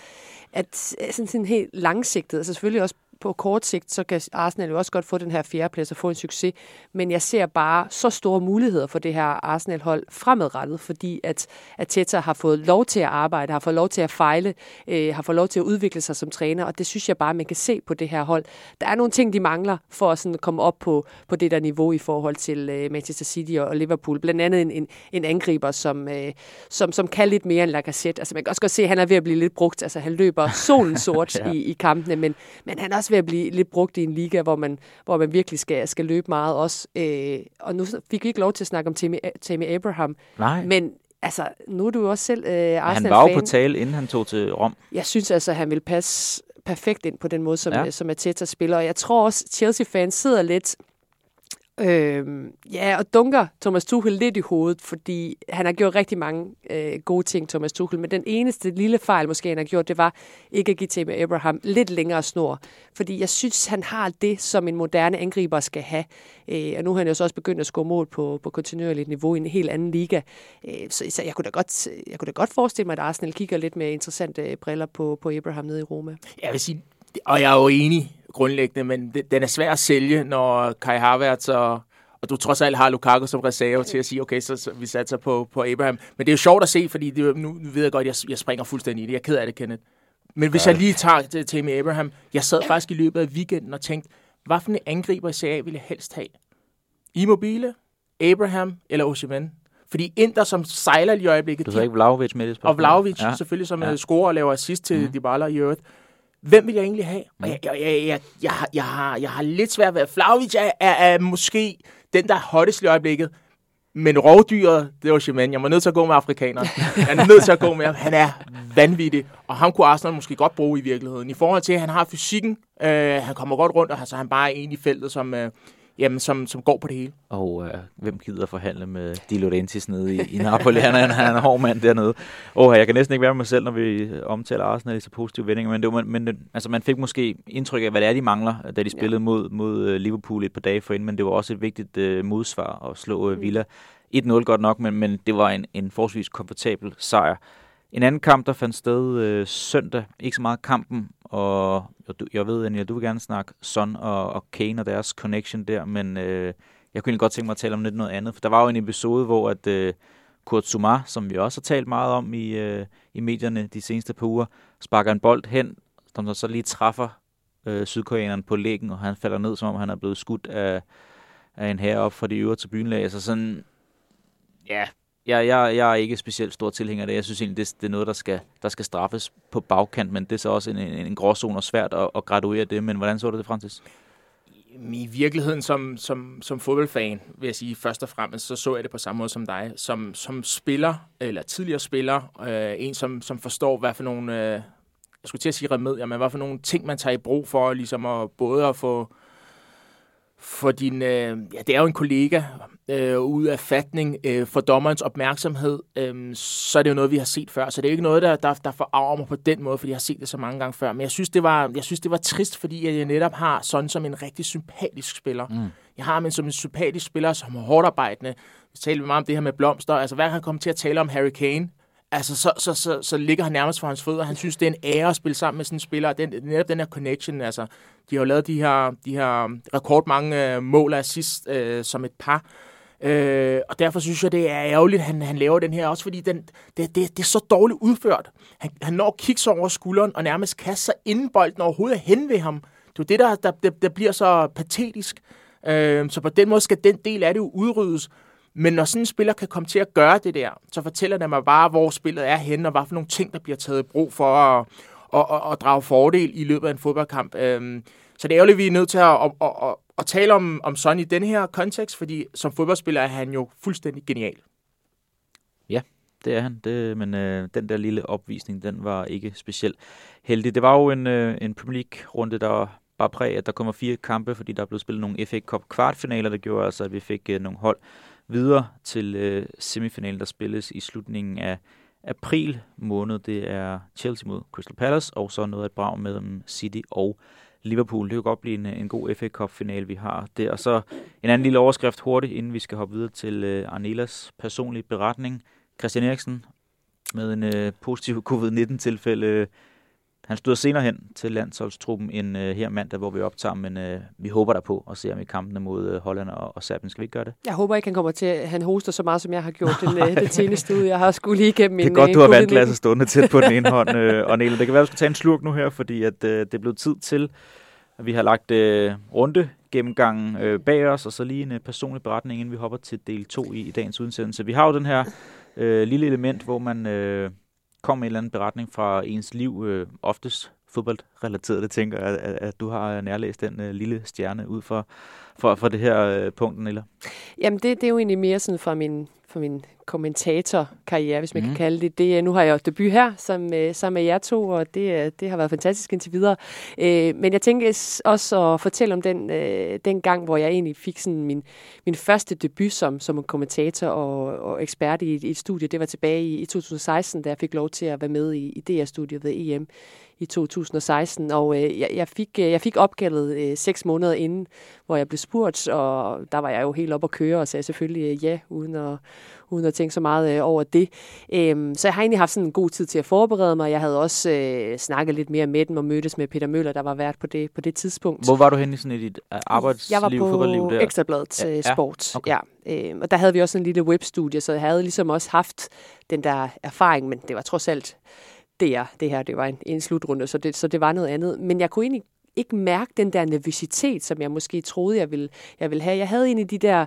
at sådan, sådan helt langsigtet, altså selvfølgelig også på kort sigt, så kan Arsenal jo også godt få den her fjerdeplads og få en succes. Men jeg ser bare så store muligheder for det her Arsenal-hold fremadrettet, fordi at, at Teta har fået lov til at arbejde, har fået lov til at fejle, øh, har fået lov til at udvikle sig som træner, og det synes jeg bare, man kan se på det her hold. Der er nogle ting, de mangler for at sådan komme op på, på det der niveau i forhold til øh, Manchester City og, og Liverpool. Blandt andet en, en, en angriber, som, øh, som, som kan lidt mere end Lacazette. Altså man kan også godt se, at han er ved at blive lidt brugt. Altså han løber solen (laughs) sort
Ja.
i, i kampene, men, men han er også ved at blive lidt brugt i en liga, hvor man, hvor man virkelig skal, skal løbe meget også. Øh, og nu fik vi ikke lov til at snakke om Tammy, Tammy Abraham,
Nej,
men altså, nu er du jo også selv øh,
han
Arsenal-fan.
var jo på tale, inden han tog til Rom.
Jeg synes altså, at han vil passe perfekt ind på den måde, som,
Ja.
ja. som Ateta spiller. Og jeg tror også, Chelsea-fans sidder lidt Øhm, ja, og dunker Thomas Tuchel lidt i hovedet, fordi han har gjort rigtig mange øh, gode ting, Thomas Tuchel, men den eneste lille fejl, måske han har gjort, det var ikke at give Temi Abraham lidt længere snor. Fordi jeg synes, han har det, som en moderne angriber skal have. Øh, og nu har han jo så også begyndt at score mål på, på kontinuerligt niveau i en helt anden liga. Øh, så, så jeg, kunne da godt, jeg kunne da godt forestille mig, at Arsenal kigger lidt med interessante øh, briller på, på Abraham nede i Roma.
Jeg vil sige, og jeg er jo enig grundlæggende, men det- den er svær at sælge, når Kai Havertz og, og du trods alt har Lukaku som reserve til at sige, okay, så, så vi satser på, på Abraham. Men det er jo sjovt at se, fordi det, nu ved jeg godt, jeg, jeg springer fuldstændig i det. Jeg er ked af det, Kenneth. Men hvis jeg lige tager til Tammy Abraham, jeg sad faktisk i løbet af weekenden og tænkte, hvad for en angriber i Serie A ville jeg helst have? Immobile, Abraham eller Osimhen? Fordi Inter, som sejler lige i øjeblikket,
Du havde ikke Vlaovic med det spørgsmål?
og Vlaovic, ja. Selvfølgelig, som
Ja.
scorer og laver assist til mm. Dybala i øvrigt. Hvem vil jeg egentlig have? Og jeg, jeg, jeg, jeg, jeg, har- jeg, har, jeg har lidt svært ved, at Vlaovic er, er, er måske den, der er hottest i øjeblikket. Men rovdyret, det var Schemann. Jeg må nødt til at gå med afrikaneren. Jeg er nødt til at gå med ham. Han er vanvittig. Og ham kunne Arsenal måske godt bruge i virkeligheden. I forhold til, at han har fysikken. Øh, han kommer godt rundt, og så er han bare en i feltet, som, øh, jamen, som, som går på det hele.
Og øh, hvem gider forhandle med Di Laurentiis nede i, i Napoli? Han er, han er en hård mand dernede. Åh, jeg kan næsten ikke være med mig selv, når vi omtaler Arsenal i så positive vendinger, men, det var, men altså, man fik måske indtryk af, hvad det er, de mangler, da de spillede mod, mod øh, Liverpool et par dage forinden, men det var også et vigtigt øh, modsvar at slå øh, Villa. 1-0 godt nok, men, men det var en, en forholdsvis komfortabel sejr. En anden kamp, der fandt sted øh, søndag, ikke så meget kampen, og jeg, du, jeg ved, Daniel, du vil gerne snakke Son og, og Kane og deres connection der, men øh, jeg kunne egentlig godt tænke mig at tale om lidt noget andet, for der var jo en episode, hvor at øh, Kurt Sumar, som vi også har talt meget om i, øh, i medierne de seneste par uger, sparker en bold hen, som så lige træffer øh, sydkoreaneren på læggen, og han falder ned, som om han er blevet skudt af, af en herre op fra de øvre tribunelag. Så sådan, ja, jeg, jeg, jeg er ikke specielt stor tilhænger af det. Jeg synes egentlig, det, det er noget, der skal, der skal straffes på bagkant, men det er så også en, en, en gråzone og svært at, at graduere det. Men hvordan så du det, Francis?
I virkeligheden som, som, som fodboldfan, vil jeg sige først og fremmest, så så jeg det på samme måde som dig. Som, som spiller, eller tidligere spiller, øh, en som, som forstår, hvad for nogle, øh, jeg skulle til at sige remedier, men hvad for nogle ting, man tager i brug for, ligesom at både at få, for din, øh, ja, det er jo en kollega, øh, ud af fatning øh, for dommerens opmærksomhed, øh, så er det jo noget, vi har set før. Så det er jo ikke noget, der, der, der forarver mig på den måde, fordi jeg har set det så mange gange før. Men jeg synes, det var, jeg synes, det var trist, fordi jeg netop har sådan som en rigtig sympatisk spiller. Mm. Jeg har ham som en sympatisk spiller, som er hårdt arbejdende. Vi talte meget om det her med blomster. Altså, hver gang han kommer til at tale om Harry Kane, altså, så, så, så, så ligger han nærmest for hans fødder. Han synes, det er en ære at spille sammen med sådan en spiller. Den, netop den her connection, altså, de har jo lavet de her, de her rekordmange øh, mål af sidst øh, som et par. Øh, og derfor synes jeg, det er ærgerligt, at han, han laver den her, også fordi den, det, det, det er så dårligt udført. Han, han når at kigge sig over skulderen og nærmest kaste sig inden bolden overhovedet hen ved ham. Det er jo det, der, der, der, der bliver så patetisk. Øh, så på den måde skal den del af det jo udryddes. Men når sådan en spiller kan komme til at gøre det der, så fortæller det mig bare, hvor spillet er henne, og hvad for nogle ting, der bliver taget i brug for at, at, at, at drage fordel i løbet af en fodboldkamp. Øhm, så det er ærgerligt, at vi er nødt til at, at, at, at, at tale om, om Son i den her kontekst, fordi som fodboldspiller er han jo fuldstændig genial.
Ja, det er han. Det, men øh, den der lille opvisning, den var ikke specielt heldig. Det var jo en, øh, en Premier League-runde, der bare præg, at der kommer fire kampe, fordi der er blevet spillet nogle FA Cup kvartfinaler, der gjorde altså, at vi fik øh, nogle hold videre til øh, semifinalen, der spilles i slutningen af april måned. Det er Chelsea mod Crystal Palace, og så noget at brag mellem City og Liverpool. Det kan godt blive en, en god FA Cup-finale, vi har der. Og så en anden lille overskrift hurtigt, inden vi skal hoppe videre til øh, Arnelas personlige beretning. Christian Eriksen med en øh, positiv covid-19-tilfælde. Han stod senere hen til landsholdstruppen end uh, her mandag, hvor vi optager, men uh, vi håber der på at se ham i kampene mod uh, Holland og, og Serbien. Skal vi ikke gøre det?
Jeg håber ikke, han kommer til at han hoster så meget, som jeg har gjort den, (laughs) uh, den seneste uge. Jeg har skulle lige igennem
Det er
en,
godt,
uh,
du har
covid-19.
vandglasset stående tæt på den ene hånd, uh, (laughs) og Niel. Det kan være, at du skal tage en slurk nu her, fordi at, uh, det er blevet tid til vi har lagt øh, runde gennemgangen øh, bag os, og så lige en øh, personlig beretning, inden vi hopper til del 2 i, i dagens udsendelse. Vi har jo den her øh, lille element, hvor man øh, kom med en eller anden beretning fra ens liv, øh, oftest fodboldrelateret. Det tænker jeg, at, at du har øh, nærlæst den øh, lille stjerne ud for, for, for det her øh, punkt, eller?
Jamen, det, det er jo egentlig mere sådan fra min, fra min kommentatorkarriere, hvis man mm. kan kalde det det. Nu har jeg jo debut her sammen med, sammen med jer to, og det, det har været fantastisk indtil videre. Øh, men jeg tænker også at fortælle om den, øh, den gang, hvor jeg egentlig fik sådan min, min første debut som, som kommentator og, og ekspert i, i et studie. Det var tilbage i, i 2016, da jeg fik lov til at være med i, i DR-studiet ved EM i 2016, og øh, jeg, jeg, fik, jeg fik opkaldet øh, seks måneder inden, hvor jeg blev spurgt, og der var jeg jo helt op at køre, og sagde selvfølgelig øh, ja, uden at, uden at tænke så meget øh, over det. Øhm, så jeg har egentlig haft sådan en god tid til at forberede mig. Jeg havde også øh, snakket lidt mere med dem og mødtes med Peter Møller, der var vært på det, på det tidspunkt.
Hvor var du henne i sådan et arbejdsliv,
Jeg var på
der?
Ekstrabladet
Ja,
ja,
ja,
Sport.
okay.
Ja, øhm, og der havde vi også en lille webstudie, så jeg havde ligesom også haft den der erfaring, men det var trods alt det, er, det her, det var en, en slutrunde, så det, så det var noget andet. Men jeg kunne egentlig ikke mærke den der nervøsitet, som jeg måske troede, jeg ville, jeg ville have. Jeg havde egentlig de der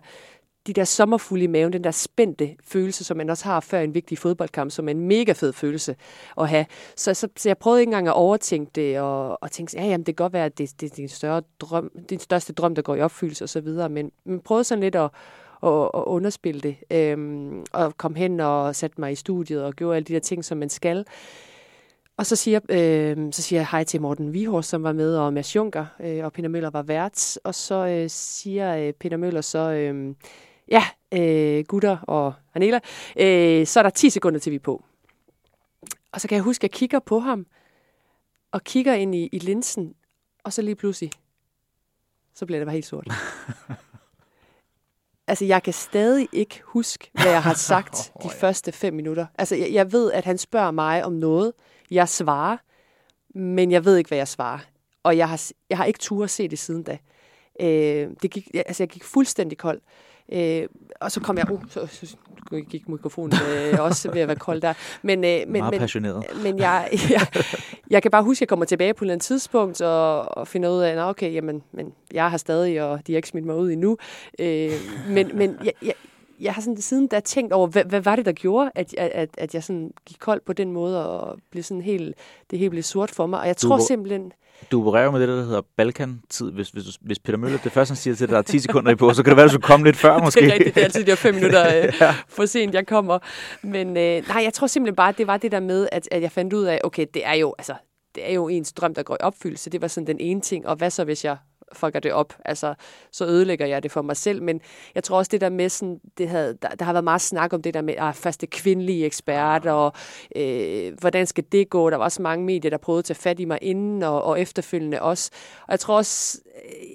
de der sommerfulde i maven, den der spændte følelse, som man også har før en vigtig fodboldkamp, som er en mega fed følelse at have. Så, så, så jeg prøvede ikke engang at overtænke det, og, og tænke, ja, jamen, det kan godt være, at det, det er din, større drøm, din største drøm, der går i opfyldelse osv., men, men prøvede sådan lidt at, at, at underspille det, øhm, og kom hen og satte mig i studiet og gjorde alle de der ting, som man skal. Og så siger, øh, så siger jeg hej til Morten Vihors, som var med, og Mads Junker, øh, og Peter Møller var vært. Og så øh, siger øh, Peter Møller så, øh, ja, øh, gutter og Anela, øh, så er der 10 sekunder til vi er på. Og så kan jeg huske, at jeg kigger på ham, og kigger ind i, i linsen, og så lige pludselig, så bliver det bare helt sort. (laughs) altså, jeg kan stadig ikke huske, hvad jeg har sagt (laughs) de første fem minutter. Altså, jeg, jeg ved, at han spørger mig om noget, jeg svarer, men jeg ved ikke, hvad jeg svarer. Og jeg har, jeg har ikke tur at se det siden da. Øh, det gik, altså, jeg gik fuldstændig kold. Øh, og så kom jeg... Uh, så, så gik mikrofonen øh, også ved at være kold der. Men, øh, men,
Meget
men,
passioneret.
men jeg, jeg, jeg kan bare huske, at jeg kommer tilbage på et eller andet tidspunkt og, og finder ud af, at okay, jamen, men jeg har stadig, og de har ikke smidt mig ud endnu. Øh, men men jeg, jeg, jeg har sådan siden da tænkt over, hvad, hvad var det, der gjorde, at, at, at jeg sådan gik kold på den måde, og blev sådan helt, det hele blev sort for mig. Og jeg
Du
tror simpelthen,
Du opererer med det, der hedder Balkan-tid. Hvis, hvis, hvis Peter Møller, det første, han siger til dig, der er 10 sekunder i på, så kan det være, at du skulle komme lidt før, måske. (laughs)
det er rigtigt, det er altid de fem (laughs) minutter øh, for sent, jeg kommer. Men øh, nej, jeg tror simpelthen bare, at det var det der med, at, at jeg fandt ud af, okay, det er jo, altså, det er jo ens drøm, der går i opfyldelse. Det var sådan den ene ting. Og hvad så, hvis jeg fucker det op. Altså, så ødelægger jeg det for mig selv. Men jeg tror også, det der med sådan, det havde, der, der har været meget snak om det der med ah, første kvindelige ekspert, og øh, hvordan skal det gå? Der var også mange medier, der prøvede at tage fat i mig inden og, og efterfølgende også. Og jeg tror også,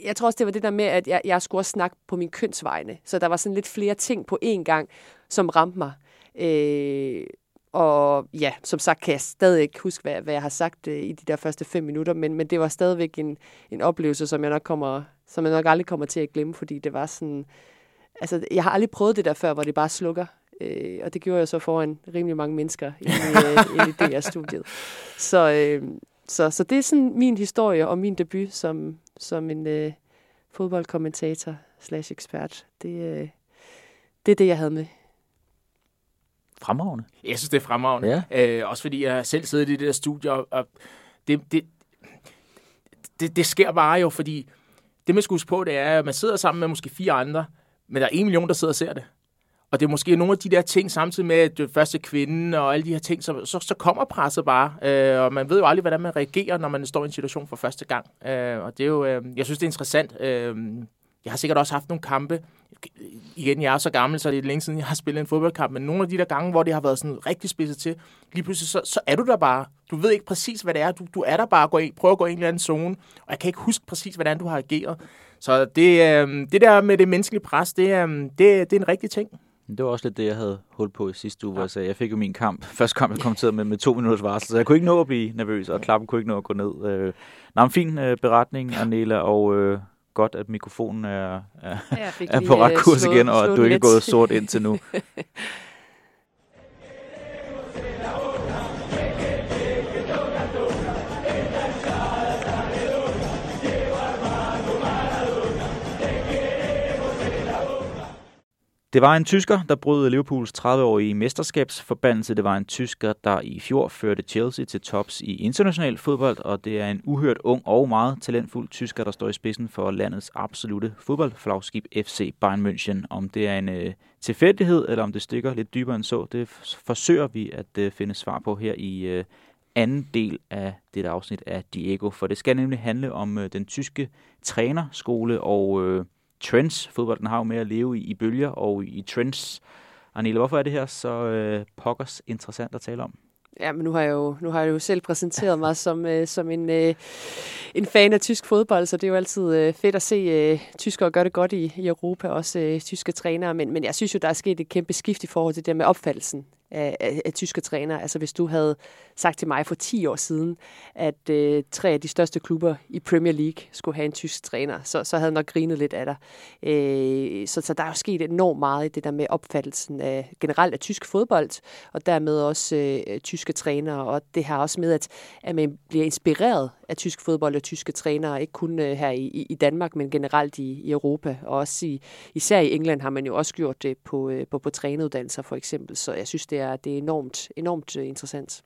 jeg tror også, det var det der med, at jeg, jeg skulle også snakke på min kønsvegne. Så der var sådan lidt flere ting på én gang, som ramte mig. Øh, og ja, som sagt kan jeg stadig ikke huske, hvad, hvad jeg har sagt øh, i de der første fem minutter, men, men det var stadigvæk en, en oplevelse, som jeg, nok kommer, som jeg nok aldrig kommer til at glemme, fordi det var sådan... Altså, jeg har aldrig prøvet det der før, hvor det bare slukker. Øh, og det gjorde jeg så foran rimelig mange mennesker i, øh, i DR-studiet. Så, øh, så, så det er sådan min historie og min debut som, som en øh, fodboldkommentator slash ekspert. Det, øh, det er det, jeg havde med
fremragende.
Jeg synes, det er fremragende. Ja. Øh, også fordi jeg selv sidder i det der studie, og, det, det, det, det sker bare jo, fordi det, man skal huske på, det er, at man sidder sammen med måske fire andre, men der er en million, der sidder og ser det. Og det er måske nogle af de der ting, samtidig med at det første kvinde og alle de her ting, så, så, så kommer presset bare. Øh, og man ved jo aldrig, hvordan man reagerer, når man står i en situation for første gang. Øh, og det er jo, øh, jeg synes, det er interessant. Øh, jeg har sikkert også haft nogle kampe, igen, jeg er så gammel, så det er længe siden, jeg har spillet en fodboldkamp, men nogle af de der gange, hvor det har været sådan rigtig spidset til, lige pludselig, så, så er du der bare. Du ved ikke præcis, hvad det er. Du, du er der bare og går ind, prøver at gå i en eller anden zone, og jeg kan ikke huske præcis, hvordan du har ageret. Så det, øh, det der med det menneskelige pres, det, øh, det, det er en rigtig ting.
Det var også lidt det, jeg havde holdt på i sidste uge, ja. hvor jeg sagde, jeg fik jo min kamp, (laughs) første kamp, jeg kommenterede med, med to minutters varsel, så jeg kunne ikke nå at blive nervøs, og klappen kunne ikke nå at gå ned. Øh, Nå, en fin øh, beretning, Arnela, og øh, godt, at mikrofonen er, er, er på ret kurs igen, og at du ikke er gået sort indtil nu. (laughs) Det var en tysker, der brød Liverpools 30-årige mesterskabsforbandelse. Det var en tysker, der i fjor førte Chelsea til tops i international fodbold, og det er en uhørt ung og meget talentfuld tysker, der står i spidsen for landets absolute fodboldflagskib FC Bayern München. Om det er en øh, tilfældighed, eller om det stikker lidt dybere end så, det forsøger vi at øh, finde svar på her i øh, anden del af dette afsnit af Diego, for det skal nemlig handle om øh, den tyske trænerskole og... Øh, trends. Fodbolden har jo med at leve i, i bølger og i trends. Arnele, hvorfor er det her så øh, pokkers interessant at tale om?
Ja, men nu har jeg jo, nu har jeg jo selv præsenteret mig (laughs) som, øh, som en, øh, en fan af tysk fodbold, så det er jo altid øh, fedt at se øh, tyskere gøre det godt i, i Europa, også øh, tyske trænere. Men, men jeg synes jo, der er sket et kæmpe skift i forhold til det med opfattelsen af, af, af tyske træner. Altså hvis du havde sagt til mig for 10 år siden, at øh, tre af de største klubber i Premier League skulle have en tysk træner, så, så havde jeg nok grinet lidt af dig. Øh, så, så der er jo sket enormt meget i det der med opfattelsen af generelt af tysk fodbold, og dermed også øh, tyske trænere, og det her også med, at, at man bliver inspireret af tysk fodbold og tyske trænere, ikke kun øh, her i, i Danmark, men generelt i, i Europa, og også i, især i England har man jo også gjort det på, øh, på, på træneruddannelser for eksempel, så jeg synes, det er, det er enormt, enormt øh, interessant.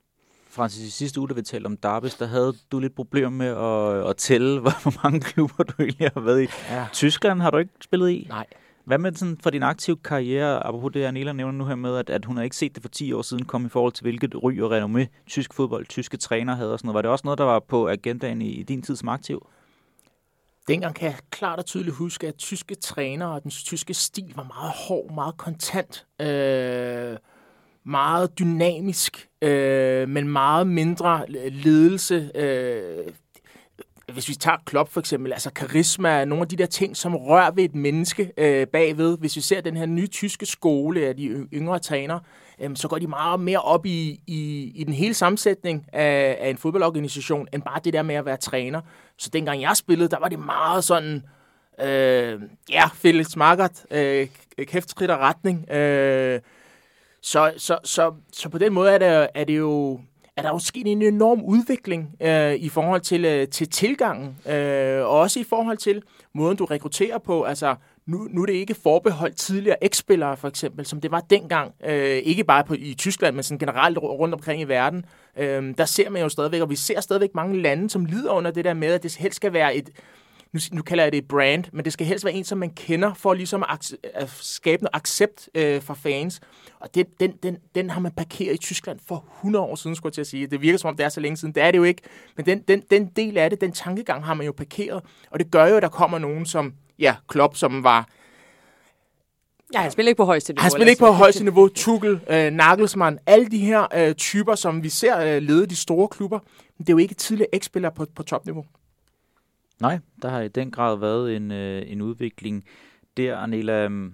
Francis, i sidste uge, da vi talte om Darbis, der havde du lidt problemer med at, at tælle, (laughs) hvor mange klubber du egentlig har været i. Ja. Tyskland har du ikke spillet i?
Nej.
Hvad med sådan for din aktive karriere, apropos det, Anela nævner nu her med, at, at hun har ikke set det for 10 år siden, kom i forhold til hvilket ry og renommé tysk fodbold, tyske træner havde og sådan noget. Var det også noget, der var på agendaen i, i din tid som aktiv?
Dengang kan jeg klart og tydeligt huske, at tyske træner og den tyske stil var meget hård, meget kontant. Øh meget dynamisk, øh, men meget mindre ledelse. Øh, hvis vi tager Klopp for eksempel, altså karisma, nogle af de der ting, som rører ved et menneske øh, bagved. Hvis vi ser den her nye tyske skole af de yngre træner, øh, så går de meget mere op i, i, i den hele sammensætning af, af en fodboldorganisation, end bare det der med at være træner. Så dengang jeg spillede, der var det meget sådan, øh, ja, Felix Magath, øh, kæft skridt og retning, øh, så, så, så, så på den måde er, det, er det jo er der jo sket en enorm udvikling øh, i forhold til, øh, til tilgangen, øh, og også i forhold til måden, du rekrutterer på. Altså, nu, nu er det ikke forbeholdt tidligere ekspillere, for eksempel, som det var dengang. Øh, ikke bare på, i Tyskland, men sådan generelt rundt omkring i verden. Øh, der ser man jo stadigvæk, og vi ser stadigvæk mange lande, som lider under det der med, at det helst skal være et, nu, nu kalder jeg det et brand, men det skal helst være en, som man kender, for ligesom at, at skabe noget accept øh, for fans. Og det, den, den, den har man parkeret i Tyskland for 100 år siden, skulle jeg til at sige. Det virker som om, det er så længe siden. Det er det jo ikke. Men den, den, den del af det, den tankegang har man jo parkeret. Og det gør jo, at der kommer nogen som, ja, Klopp, som var
Ja, han spiller ikke på højeste niveau.
Han spiller ikke på højeste niveau. Tuchel, øh, Nagelsmann, alle de her øh, typer, som vi ser øh, lede de store klubber, det er jo ikke tidligere x-spillere på, på topniveau.
Nej, der har i den grad været en, øh, en udvikling der, Anela. Øhm,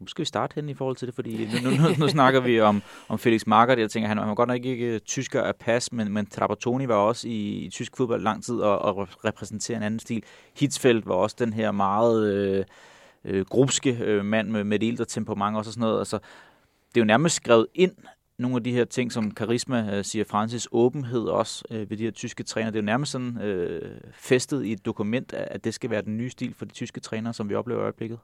nu skal vi starte hen i forhold til det, fordi nu, nu, nu snakker vi om, om Felix Magath. Jeg tænker, han var godt nok ikke øh, tysker af pas, men, men Trapattoni var også i, i tysk fodbold lang tid og, og repræsenterer en anden stil. Hitzfeldt var også den her meget... Øh, øh, grupske øh, mand med, med et ældre temperament og sådan noget. Altså, det er jo nærmest skrevet ind, nogle af de her ting, som karisma, øh, siger Francis, åbenhed også øh, ved de her tyske træner. Det er jo nærmest sådan øh, festet i et dokument, at det skal være den nye stil for de tyske trænere, som vi oplever i øjeblikket.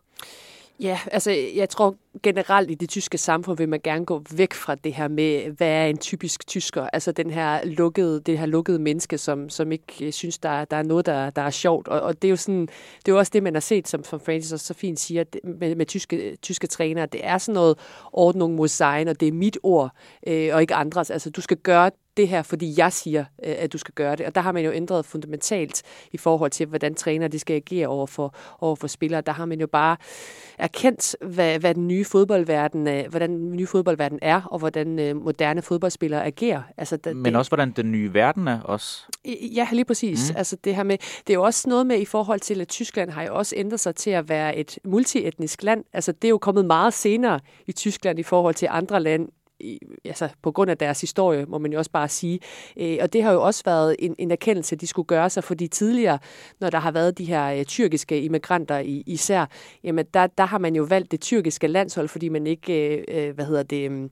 Ja, altså jeg tror generelt i det tyske samfund vil man gerne gå væk fra det her med, hvad er en typisk tysker? Altså den her lukkede, det her lukkede menneske, som, som ikke øh, synes, der, der er noget, der, der er sjovt. Og, og det er jo sådan, det er jo også det, man har set, som, som Francis også så fint siger, med, med tyske, tyske trænere. Det er sådan noget ordnung mod sein, og det er mit ord, øh, og ikke andres. Altså du skal gøre det her, fordi jeg siger, øh, at du skal gøre det. Og der har man jo ændret fundamentalt i forhold til, hvordan træner de skal agere over for, over for spillere. Der har man jo bare erkendt, hvad, hvad den nye fodboldverden, øh, hvordan den nye fodboldverden er, og hvordan øh, moderne fodboldspillere agerer.
Altså, da, Men det, også, hvordan den nye verden er også.
Ja, lige præcis. Mm. Altså, det, her med, det er jo også noget med i forhold til, at Tyskland har jo også ændret sig til at være et multietnisk land. Altså, det er jo kommet meget senere i Tyskland i forhold til andre lande altså på grund af deres historie, må man jo også bare sige. Øh, og det har jo også været en, en erkendelse, de skulle gøre sig, fordi tidligere, når der har været de her øh, tyrkiske immigranter i, især, jamen der, der har man jo valgt det tyrkiske landshold, fordi man ikke, øh, øh hvad hedder det, um,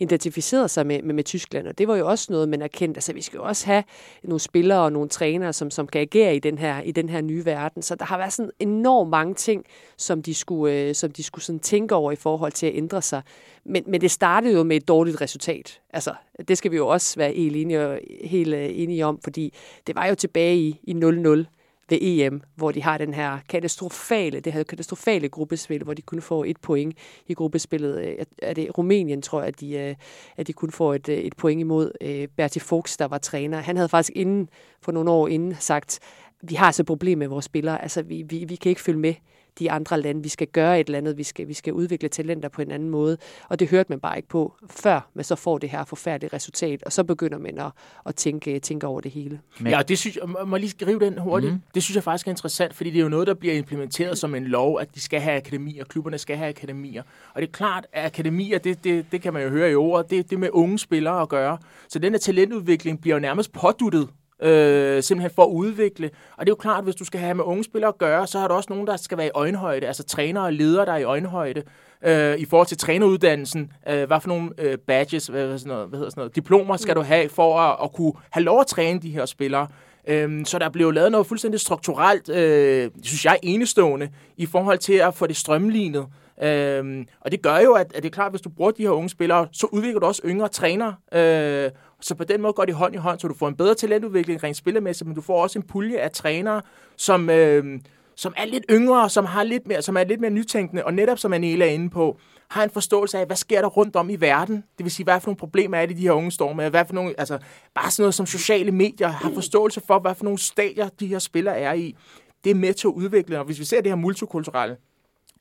identificerede sig med, med, med Tyskland. Og det var jo også noget, man erkendte. Altså vi skal jo også have nogle spillere og nogle trænere, som, som kan agere i den her, i den her nye verden. Så der har været sådan enormt mange ting, som de skulle, øh, som de skulle sådan tænke over i forhold til at ændre sig. Men, men det startede jo med et dårligt resultat. Altså, det skal vi jo også være helt enige, helt øh, enige om, fordi det var jo tilbage i, i 0-0 ved EM, hvor de har den her katastrofale, det her katastrofale gruppespil, hvor de kunne få et point i gruppespillet. Øh, er det Rumænien, tror jeg, at de, øh, at de kunne få et, et point imod Bertie Fuchs, der var træner. Han havde faktisk inden, for nogle år inden sagt, vi har altså et problem med vores spillere. Altså, vi, vi, vi kan ikke følge med de andre lande. Vi skal gøre et eller andet. Vi skal, vi skal udvikle talenter på en anden måde. Og det hørte man bare ikke på, før man så får det her forfærdelige resultat. Og så begynder man at, at tænke, tænke over det hele.
Men... Ja, det synes jeg, må lige skrive den hurtigt. Mm. Det synes jeg faktisk er interessant, fordi det er jo noget, der bliver implementeret som en lov, at de skal have akademier, klubberne skal have akademier. Og det er klart, at akademier, det, det, det kan man jo høre i ordet, det, det med unge spillere at gøre. Så den her talentudvikling bliver jo nærmest påduttet øh, simpelthen for at udvikle. Og det er jo klart, at hvis du skal have med unge spillere at gøre, så har du også nogen, der skal være i øjenhøjde, altså trænere og ledere, der er i øjenhøjde. Øh, I forhold til træneruddannelsen, øh, hvad for nogle øh, badges, hvad, sådan noget, hvad hedder sådan noget, diplomer skal du have for at, at kunne have lov at træne de her spillere. Øhm, så der blev lavet noget fuldstændig strukturelt, øh, synes jeg, enestående i forhold til at få det strømlignet. Øhm, og det gør jo, at, at det er klart, at hvis du bruger de her unge spillere, så udvikler du også yngre trænere. Øh, så på den måde går det hånd i hånd, så du får en bedre talentudvikling rent spillemæssigt, men du får også en pulje af trænere, som, øh, som er lidt yngre, som, har lidt mere, som er lidt mere nytænkende, og netop som Anela er inde på, har en forståelse af, hvad sker der rundt om i verden? Det vil sige, hvad for nogle problemer er det, de her unge står med? Hvad for nogle, altså, bare sådan noget som sociale medier har forståelse for, hvad for nogle stadier de her spillere er i. Det er med til at udvikle, og hvis vi ser det her multikulturelle,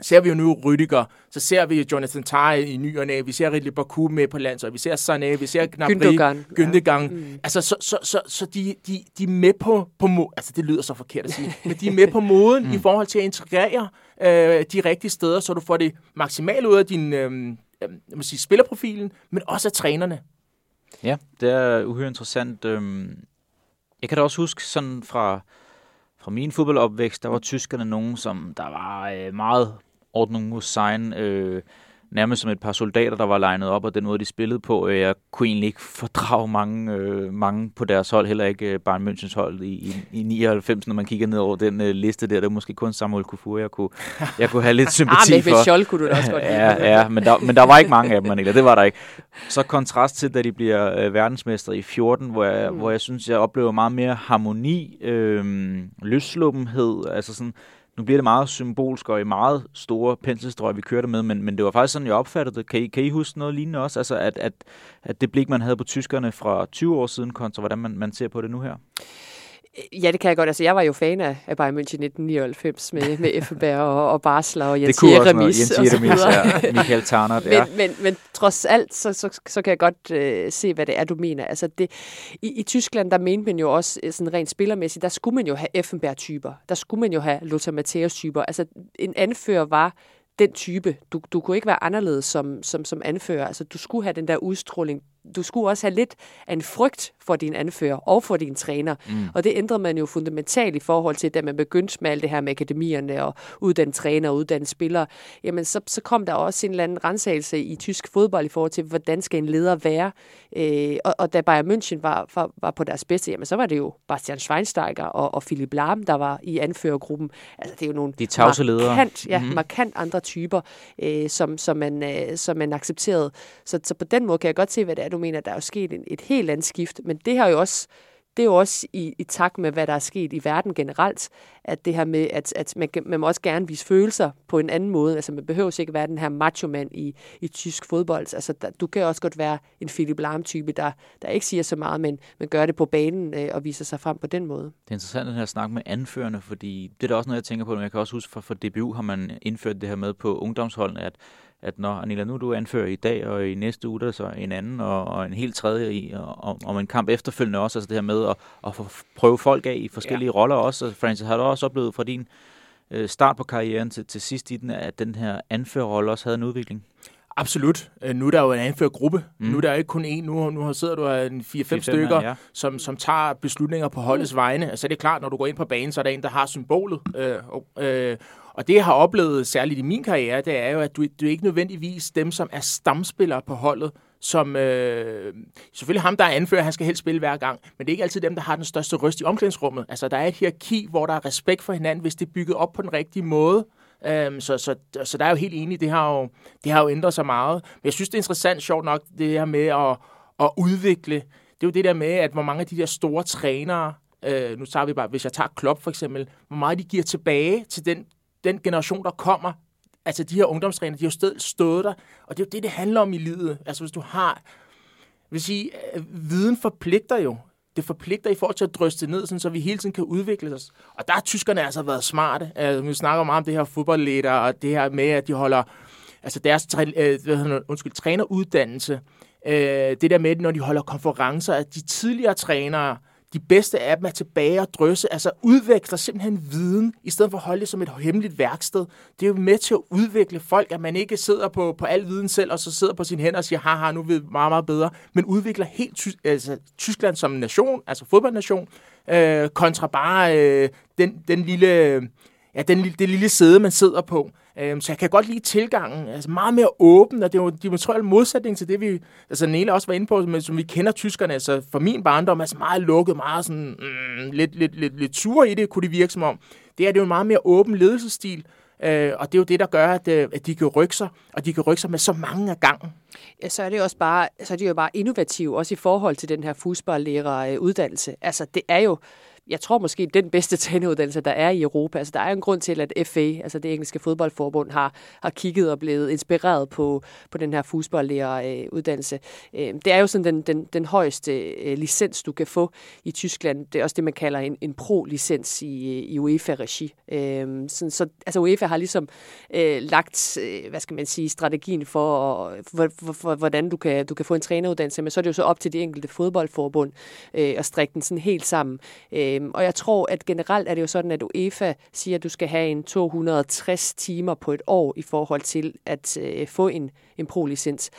ser vi jo nu Rydiger, så ser vi Jonathan Tah i ny og næ, vi ser Ridley Baku med på landshold, vi ser Sané, vi ser Gnabry, Gündogan. Gündogan. Ja. Mm. Altså, så, så, så, så de, de, de er med på, på mo- altså det lyder så forkert at sige, (laughs) men de er med på moden mm. i forhold til at integrere øh, de rigtige steder, så du får det maksimalt ud af din øh, jeg må sige, spillerprofilen, men også af trænerne.
Ja, det er uhyre interessant. Øhm, jeg kan da også huske sådan fra, fra min fodboldopvækst, der var tyskerne nogen, som der var øh, meget Ordnung muss sein, øh, nærmest som et par soldater, der var legnet op, og den måde, de spillede på. Øh, jeg kunne egentlig ikke fordrage mange, øh, mange på deres hold, heller ikke øh, Bayern Münchens hold i, i, i 99, når man kigger ned over den øh, liste der. Det var måske kun Samuel Kufur, jeg kunne, jeg kunne have lidt (laughs) sympati
ah,
for.
med Scholl kunne du da også godt (laughs)
ja, ja, men der, men der var ikke mange af dem, Anita. Det var der ikke. Så kontrast til, da de bliver øh, verdensmester i 14, hvor jeg, mm. hvor jeg synes, jeg oplever meget mere harmoni, øh, løsluppenhed, altså sådan, nu bliver det meget symbolsk og i meget store penselstrøg, vi kørte med, men, men det var faktisk sådan, jeg opfattede det. Kan I, kan I huske noget lignende også? Altså, at, at, at det blik, man havde på tyskerne fra 20 år siden, kontra hvordan man, man ser på det nu her?
Ja, det kan jeg godt. Altså, jeg var jo fan af, af Bayern München 1999 med, med Effenberg og, og Basler og Jens Jeremis.
Jens Jeremis og (laughs) Michael Tarnert, ja.
Men, men, men trods alt, så, så, så kan jeg godt øh, se, hvad det er, du mener. Altså, det, i, I Tyskland, der mente man jo også øh, sådan rent spillermæssigt, der skulle man jo have Effenberg-typer. Der skulle man jo have Lothar Matthäus-typer. Altså, en anfører var den type. Du, du kunne ikke være anderledes som, som, som anfører. Altså, du skulle have den der udstråling, du skulle også have lidt af en frygt for din anfører og for din træner. Mm. Og det ændrede man jo fundamentalt i forhold til, da man begyndte med alt det her med akademierne og uddanne træner og uddanne spillere. Jamen, så, så kom der også en eller anden rensagelse i tysk fodbold i forhold til, hvordan skal en leder være. Øh, og, og da Bayern München var, var, var på deres bedste, jamen, så var det jo Bastian Schweinsteiger og, og Philipp Lahm, der var i anførergruppen. Altså, det er jo nogle
De tavse
markant, ja, mm-hmm. markant andre typer, øh, som, som, man, øh, som man accepterede. Så, så på den måde kan jeg godt se, hvad det er, du mener, der er jo sket en, et helt andet skift, men det har jo også det er jo også i, i takt med, hvad der er sket i verden generelt, at det her med, at, at man, man må også gerne vise følelser på en anden måde. Altså, man behøver ikke være den her macho-mand i, i tysk fodbold. Altså, der, du kan også godt være en Philip Lahm-type, der, der ikke siger så meget, men, men gør det på banen øh, og viser sig frem på den måde.
Det er interessant, den her snak med anførende, fordi det er da også noget, jeg tænker på, men jeg kan også huske, for, for DBU har man indført det her med på ungdomsholdene, at at når Anila, nu du anfører i dag, og i næste uge, der så en anden, og, og en helt tredje i, og, om en kamp efterfølgende også, altså det her med at, at få prøve folk af i forskellige ja. roller også. Altså, Francis, har du også oplevet fra din øh, start på karrieren til, til sidst i den, at den her anførerrolle også havde en udvikling?
Absolut. Øh, nu er der jo en anførergruppe. Mm. Nu er der ikke kun én. Nu, nu sidder du en 4-5 stykker, ja. som, som tager beslutninger på holdets mm. vegne. Altså det er klart, når du går ind på banen, så er der en, der har symbolet. Øh, øh, og det, jeg har oplevet, særligt i min karriere, det er jo, at du, du er ikke nødvendigvis dem, som er stamspillere på holdet, som øh, selvfølgelig ham, der er anfører, han skal helst spille hver gang, men det er ikke altid dem, der har den største røst i omklædningsrummet. Altså, der er et hierarki, hvor der er respekt for hinanden, hvis det er bygget op på den rigtige måde. Øhm, så, så, så der er jo helt enig, det har jo, det har jo ændret sig meget. Men jeg synes, det er interessant, sjovt nok, det her med at, at udvikle. Det er jo det der med, at hvor mange af de der store trænere, øh, nu tager vi bare, hvis jeg tager Klopp for eksempel, hvor meget de giver tilbage til den den generation, der kommer, altså de her ungdomstræner, de har jo stået, stået der, og det er jo det, det handler om i livet. Altså hvis du har, vil sige, øh, viden forpligter jo. Det forpligter i forhold til at drøste ned, sådan, så vi hele tiden kan udvikle os. Og der har tyskerne altså været smarte. Altså, vi snakker meget om det her fodboldleder, og det her med, at de holder altså deres træ, øh, hvad hedder, undskyld, træneruddannelse. Øh, det der med, når de holder konferencer, at de tidligere trænere, de bedste af dem er tilbage og drøse, altså udveksler simpelthen viden, i stedet for at holde det som et hemmeligt værksted. Det er jo med til at udvikle folk, at man ikke sidder på, på al viden selv, og så sidder på sine hænder og siger, haha, nu ved vi meget, meget bedre, men udvikler helt ty- altså, Tyskland som nation, altså fodboldnation, øh, kontra bare øh, den, den lille, ja, den, det lille sæde, man sidder på. Øhm, så jeg kan godt lide tilgangen, altså meget mere åben, og det er jo diametral modsætning til det, vi, altså Nele også var inde på, men som vi kender tyskerne, altså for min barndom, altså meget lukket, meget sådan, mm, lidt, lidt, lidt, lidt sure i det, kunne det virke som om. Det er, det er jo en meget mere åben ledelsesstil, Øh, og det er jo det, der gør, at, øh, at de kan rykke sig, og de kan rykke sig med så mange af gangen.
Ja, så er det også bare, så er det jo bare innovativt, også i forhold til den her fodboldlærer uddannelse. Altså, det er jo, jeg tror måske, den bedste (laughs) træneruddannelse, der er i Europa. Altså, der er en grund til, at FA, altså det engelske fodboldforbund, har, har kigget og blevet inspireret på, på den her fodboldlæreruddannelse. Øh, det er jo sådan den, den, den højeste øh, licens, du kan få i Tyskland. Det er også det, man kalder en, en pro-licens i, i UEFA-regi. Øh, sådan, så, altså UEFA har ligesom øh, lagt, øh, hvad skal man sige, strategien for, for, for, for, hvordan du kan, du kan få en træneruddannelse, men så er det jo så op til de enkelte fodboldforbund øh, at strikke den sådan helt sammen. Øh, Øhm, og jeg tror, at generelt er det jo sådan, at UEFA siger, at du skal have en 260 timer på et år i forhold til at øh, få en, en pro-licens.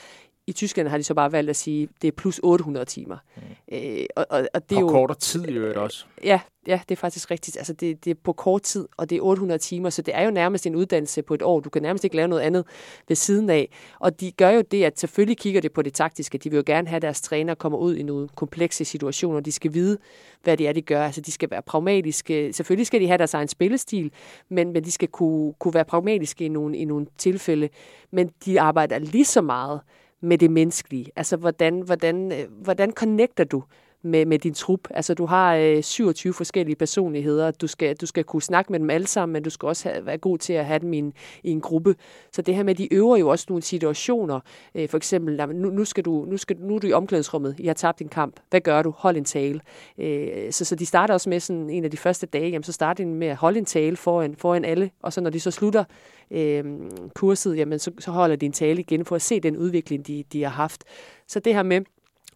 I Tyskland har de så bare valgt at sige, det er plus 800 timer. Mm.
Øh, og, og, og det er
jo,
kortere tid i øvrigt også.
Ja, ja, det er faktisk rigtigt. Altså, det, det er på kort tid, og det er 800 timer, så det er jo nærmest en uddannelse på et år. Du kan nærmest ikke lave noget andet ved siden af. Og de gør jo det, at selvfølgelig kigger det på det taktiske. De vil jo gerne have, at deres træner kommer ud i nogle komplekse situationer. De skal vide, hvad det er, de gør. Altså, de skal være pragmatiske. Selvfølgelig skal de have deres egen spillestil, men, men de skal kunne, kunne være pragmatiske i nogle, i nogle tilfælde. Men de arbejder lige så meget med det menneskelige. Altså, hvordan, hvordan, øh, hvordan connecter du med, med din trup. Altså, du har øh, 27 forskellige personligheder. Du skal, du skal kunne snakke med dem alle sammen, men du skal også have, være god til at have dem i en, i en gruppe. Så det her med, de øver jo også nogle situationer. Øh, for eksempel, nu, nu, skal du, nu, skal, nu er du i omklædningsrummet. I har tabt en kamp. Hvad gør du? Hold en tale. Øh, så, så de starter også med sådan en af de første dage, jamen, så starter de med at holde en tale foran, foran alle. Og så når de så slutter øh, kurset, jamen, så, så holder de en tale igen for at se den udvikling, de, de har haft. Så det her med,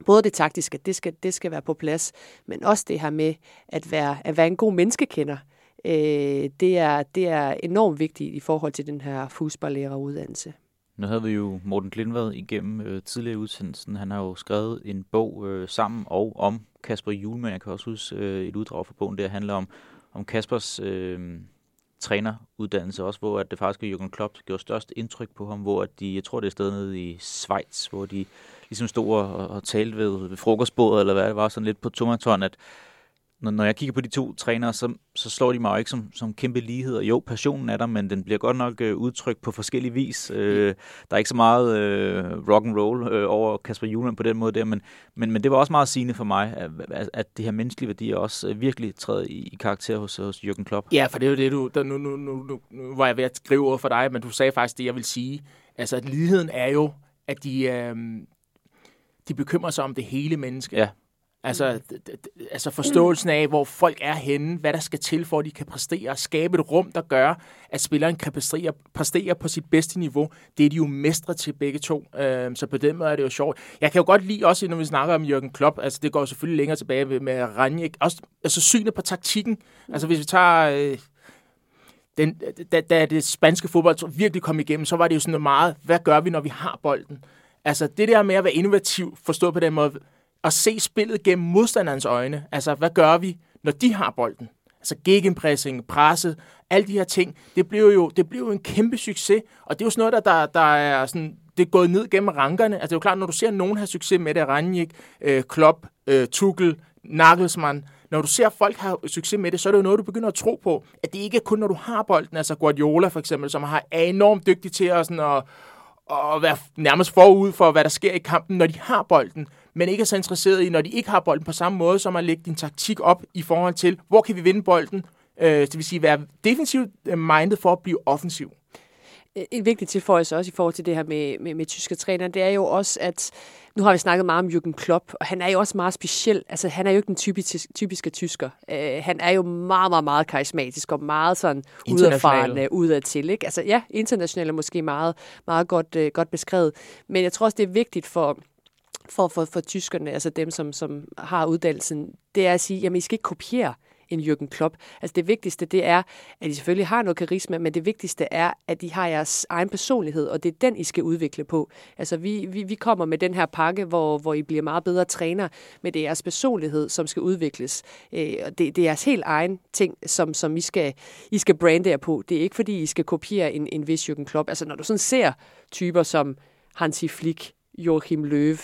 både det taktiske, det skal, det skal være på plads, men også det her med at være, at være en god menneskekender. Øh, det, er, det er enormt vigtigt i forhold til den her fodboldlæreruddannelse.
Nu havde vi jo Morten Glindvad igennem øh, tidligere udsendelsen. Han har jo skrevet en bog øh, sammen og om Kasper Julemand. Jeg kan også huske øh, et uddrag fra bogen, der handler om, om Kaspers øh, træneruddannelse også, hvor at det faktisk er Jürgen Klopp gjorde størst indtryk på ham, hvor at de, jeg tror det er sted nede i Schweiz, hvor de ligesom stod og, og talte ved, ved frokostbordet, eller hvad det var, sådan lidt på tommerton, at når, når jeg kigger på de to trænere, så, så slår de mig jo ikke som, som kæmpe ligheder. Jo, passionen er der, men den bliver godt nok øh, udtrykt på forskellige vis. Øh, der er ikke så meget øh, rock and roll øh, over Kasper Juhlmann på den måde der, men, men, men det var også meget sigende for mig, at, at, at det her menneskelige værdier også øh, virkelig træder i, i karakter hos, hos Jürgen Klopp.
Ja, for det er jo det, du, der, nu, nu, nu, nu, nu var jeg ved at skrive over for dig, men du sagde faktisk det, jeg vil sige. Altså, at ligheden er jo, at de, øh, de bekymrer sig om det hele menneske.
Ja.
Altså, altså forståelsen af, hvor folk er henne, hvad der skal til, for at de kan præstere, skabe et rum, der gør, at spilleren kan præstere, præstere på sit bedste niveau. Det er de jo mestre til begge to. Øh, så på den måde er det jo sjovt. Jeg kan jo godt lide også, når vi snakker om Jürgen Klopp, altså det går selvfølgelig længere tilbage med Ranjik, også altså synet på taktikken. Altså hvis vi tager... Øh, den, da, da det spanske fodbold virkelig kom igennem, så var det jo sådan noget meget, hvad gør vi, når vi har bolden? Altså det der med at være innovativ, forstået på den måde, at se spillet gennem modstanderens øjne. Altså hvad gør vi, når de har bolden? Altså gegenpressing, presset, alle de her ting, det blev jo, det blev jo en kæmpe succes, og det er jo sådan noget, der, der, der er sådan, det er gået ned gennem rankerne. Altså det er jo klart, når du ser nogen have succes med det, Ranjik, øh, Klopp, øh, Tuchel, Nagelsmann, når du ser folk have succes med det, så er det jo noget, du begynder at tro på, at det ikke er kun, når du har bolden, altså Guardiola for eksempel, som har, er enormt dygtig til at, sådan, at, at være nærmest forud for, hvad der sker i kampen, når de har bolden, men ikke er så interesseret i, når de ikke har bolden på samme måde, som at lægge din taktik op i forhold til, hvor kan vi vinde bolden, øh, det vil sige være defensivt minded for at blive offensiv.
En vigtig tilføjelse også i forhold til det her med, med, med tyske træner, det er jo også, at nu har vi snakket meget om Jürgen Klopp, og han er jo også meget speciel. Altså, han er jo ikke den typiske, typiske tysker. Uh, han er jo meget, meget, meget karismatisk og meget sådan udadfarende udad til. Ikke? Altså, ja, internationalt er måske meget, meget godt, uh, godt beskrevet. Men jeg tror også, det er vigtigt for, for, for, for tyskerne, altså dem, som, som har uddannelsen, det er at sige, jamen I skal ikke kopiere en Jürgen Klopp. Altså det vigtigste, det er, at I selvfølgelig har noget karisma, men det vigtigste er, at I har jeres egen personlighed, og det er den, I skal udvikle på. Altså vi, vi, vi kommer med den her pakke, hvor, hvor I bliver meget bedre træner, men det er jeres personlighed, som skal udvikles. Øh, det, det er jeres helt egen ting, som, som I, skal, I skal brande jer på. Det er ikke, fordi I skal kopiere en, en vis Jürgen Klopp. Altså når du sådan ser typer som Hansi Flick, Joachim Löw,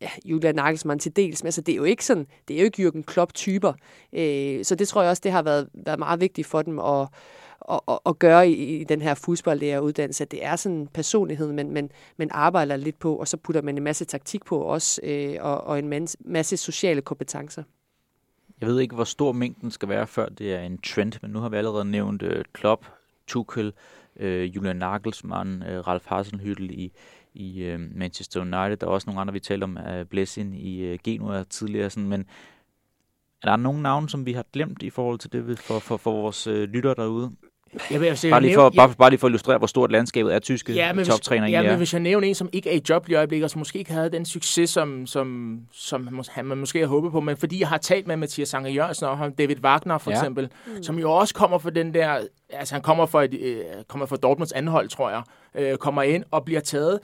ja, Julian Nagelsmann til dels, men altså, det er jo ikke sådan, det er jo ikke Jürgen Klopp-typer. Øh, så det tror jeg også, det har været, været meget vigtigt for dem at, at, at, at gøre i, i den her fodboldlæreruddannelse, at det er sådan en personlighed, men, men, men arbejder lidt på, og så putter man en masse taktik på også, øh, og, og en masse sociale kompetencer.
Jeg ved ikke, hvor stor mængden skal være, før det er en trend, men nu har vi allerede nævnt øh, Klopp, Tuchel, øh, Julian Nagelsmann, øh, Ralf Hasenhüttl i, i øh, Manchester United. Der er også nogle andre, vi talte om, uh, Blessing i øh, Genua tidligere. Sådan, men er der nogle navne, som vi har glemt i forhold til det for, for, for vores øh, lytter derude? Jeg vil, altså, bare, lige for, bare, bare lige for at illustrere, hvor stort landskabet er tyske ja, men toptræner
ja,
men
er. hvis jeg nævner en, som ikke er i job lige i øjeblikket, og som måske ikke havde den succes, som, som, som han man måske har håbet på, men fordi jeg har talt med Mathias Sanger Jørgensen og ham, David Wagner for ja. eksempel, mm. som jo også kommer fra den der, altså han kommer fra, et, øh, kommer fra Dortmunds anhold, tror jeg, øh, kommer ind og bliver taget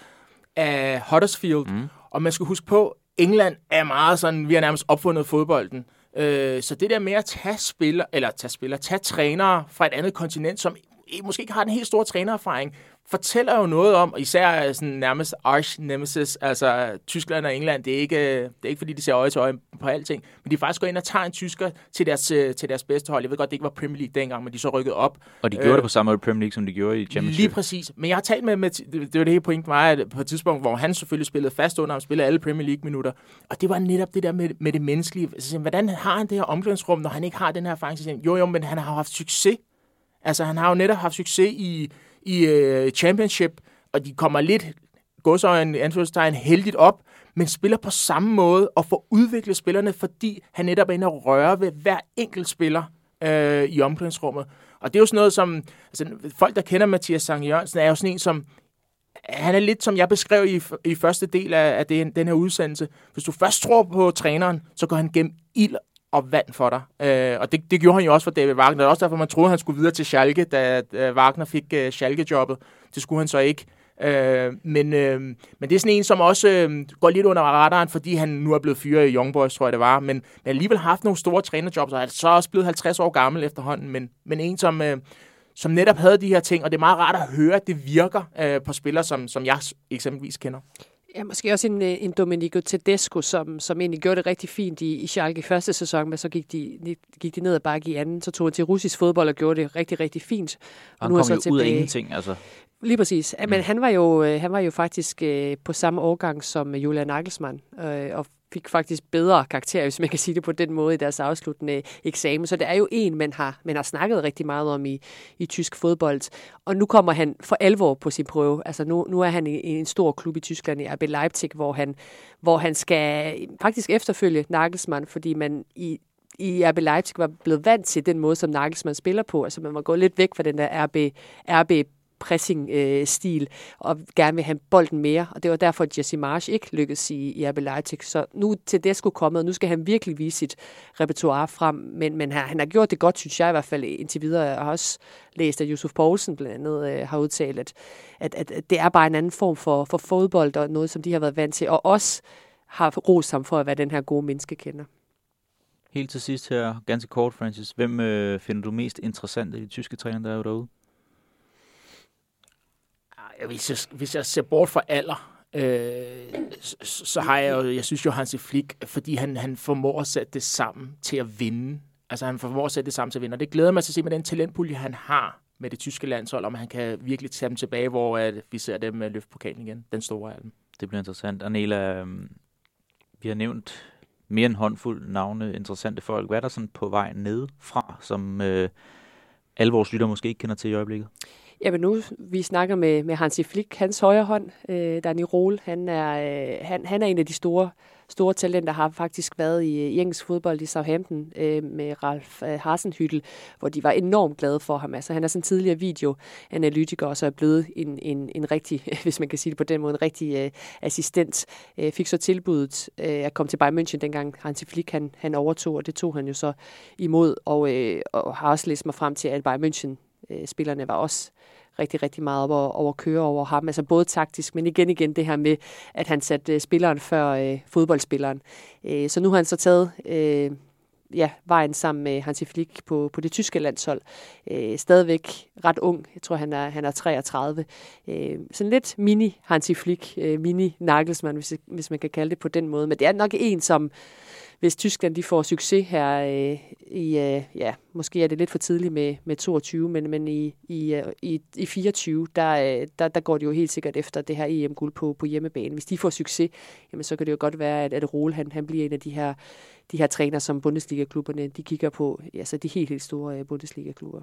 af Huddersfield. Mm. Og man skal huske på, England er meget sådan, vi har nærmest opfundet fodbolden. Øh, så det der med at tage spiller, eller tage spiller, tage trænere fra et andet kontinent, som måske ikke har den helt store trænererfaring, fortæller jo noget om, især sådan nærmest arch nemesis, altså Tyskland og England, det er ikke, det er ikke fordi, de ser øje til øje på alting, men de faktisk går ind og tager en tysker til deres, til deres bedste hold. Jeg ved godt, det ikke var Premier League dengang, men de så rykket op.
Og de gjorde øh, det på samme måde i Premier League, som de gjorde i Championship.
Lige præcis. Men jeg har talt med, med det var det hele point mig, at på et tidspunkt, hvor han selvfølgelig spillede fast under ham, spillede alle Premier League-minutter, og det var netop det der med, med det menneskelige. Altså, hvordan har han det her omklædningsrum, når han ikke har den her erfaring? Jo, jo, men han har haft succes. Altså, han har jo netop haft succes i i øh, championship, og de kommer lidt, godsøjen, anførselstegn, heldigt op, men spiller på samme måde og får udviklet spillerne, fordi han netop er inde og røre ved hver enkelt spiller øh, i omklædningsrummet. Og det er jo sådan noget som, altså folk, der kender Mathias Sange Jørgensen, er jo sådan en, som han er lidt, som jeg beskrev i, i første del af, af den, den her udsendelse. Hvis du først tror på træneren, så går han gennem ild og vand for dig. Øh, og det, det gjorde han jo også for David Wagner. Det er også derfor, man troede, han skulle videre til Schalke, da, øh, Wagner fik øh, Schalke-jobbet. Det skulle han så ikke. Øh, men, øh, men det er sådan en, som også øh, går lidt under radaren, fordi han nu er blevet fyret i Young Boys, tror jeg det var. Men, men alligevel har haft nogle store trænerjobs, og er så også blevet 50 år gammel efterhånden. Men, men en, som, øh, som netop havde de her ting, og det er meget rart at høre, at det virker øh, på spillere, som, som jeg eksempelvis kender.
Ja, måske også en, øh, en Domenico Tedesco, som, som egentlig gjorde det rigtig fint i, i Schalke i første sæson, men så gik de, gik de ned ad bakke i anden. Så tog han til russisk fodbold og gjorde det rigtig, rigtig fint.
Og nu kom så jo tilbage. ud af ingenting, altså.
Lige præcis. Mm. Men han var jo, øh, han var jo faktisk øh, på samme årgang som Julian Nagelsmann, og fik faktisk bedre karakter, hvis man kan sige det på den måde, i deres afsluttende øh, eksamen. Så det er jo en, man har, man har snakket rigtig meget om i, i tysk fodbold. Og nu kommer han for alvor på sin prøve. Altså nu, nu er han i, i en stor klub i Tyskland, i RB Leipzig, hvor han, hvor han skal øh, faktisk efterfølge Nagelsmann, fordi man i i RB Leipzig var blevet vant til den måde, som Nagelsmann spiller på. Altså man var gået lidt væk fra den der RB, RB pressing-stil, og gerne vil have bolden mere. Og det var derfor, at Jesse Marsh ikke lykkedes i, i RB Leipzig. Så nu til det skulle komme, og nu skal han virkelig vise sit repertoire frem. Men, men han, han har gjort det godt, synes jeg i hvert fald indtil videre. Jeg har også læst, at Yusuf Poulsen blandt andet øh, har udtalt, at, at, at, at det er bare en anden form for, for fodbold, og noget, som de har været vant til, og også har rost ham for at være den her gode menneskekender.
Helt til sidst her, ganske kort, Francis. Hvem øh, finder du mest interessant af de tyske træner, der er derude?
Hvis jeg, hvis jeg ser bort fra alder, øh, så, så har jeg jo, jeg synes jo Hansi Flick, fordi han, han formår at sætte det sammen til at vinde. Altså han formår at sætte det sammen til at vinde, og det glæder mig til at se med den talentpulje, han har med det tyske landshold, om han kan virkelig tage dem tilbage, hvor at vi ser dem øh, løfte pokalen igen, den store af dem.
Det bliver interessant. Anela, øh, vi har nævnt mere end håndfuld navne, interessante folk. Hvad er der sådan på vej ned fra, som øh, alle vores lytter måske ikke kender til i øjeblikket?
Jamen nu, vi snakker med, med Hansi Flick, hans højre hånd, øh, Danny Rohl, han er, øh, han, han er en af de store, store talenter, har faktisk været i, øh, i engelsk fodbold i Southampton øh, med Ralf øh, Hasenhyttel, hvor de var enormt glade for ham. Altså han er sådan en tidligere videoanalytiker, og så er blevet en, en, en rigtig, (laughs) hvis man kan sige det på den måde, en rigtig øh, assistent. Øh, fik så tilbuddet øh, at komme til Bayern München, dengang Hansi Flick han, han overtog, og det tog han jo så imod, og, øh, og har også læst mig frem til, at Bayern München øh, spillerne var også rigtig, rigtig meget op over, over køre over ham. Altså både taktisk, men igen igen det her med, at han satte øh, spilleren før øh, fodboldspilleren. Øh, så nu har han så taget øh, ja, vejen sammen med Hansi Flick på, på det tyske landshold. Øh, stadigvæk ret ung. Jeg tror, han er, han er 33. Øh, sådan lidt mini Hansi Flick, øh, mini Nagelsmann, hvis, hvis man kan kalde det på den måde. Men det er nok en, som hvis Tyskland de får succes her øh, i, øh, ja, måske er det lidt for tidligt med, med 22, men, men i, i, øh, i, i 24, der, øh, der, der går det jo helt sikkert efter det her EM-guld på, på hjemmebane. Hvis de får succes, jamen, så kan det jo godt være, at, at Rol, han, han bliver en af de her, de her træner, som Bundesliga-klubberne de kigger på, altså de helt, helt store øh, Bundesliga-klubber.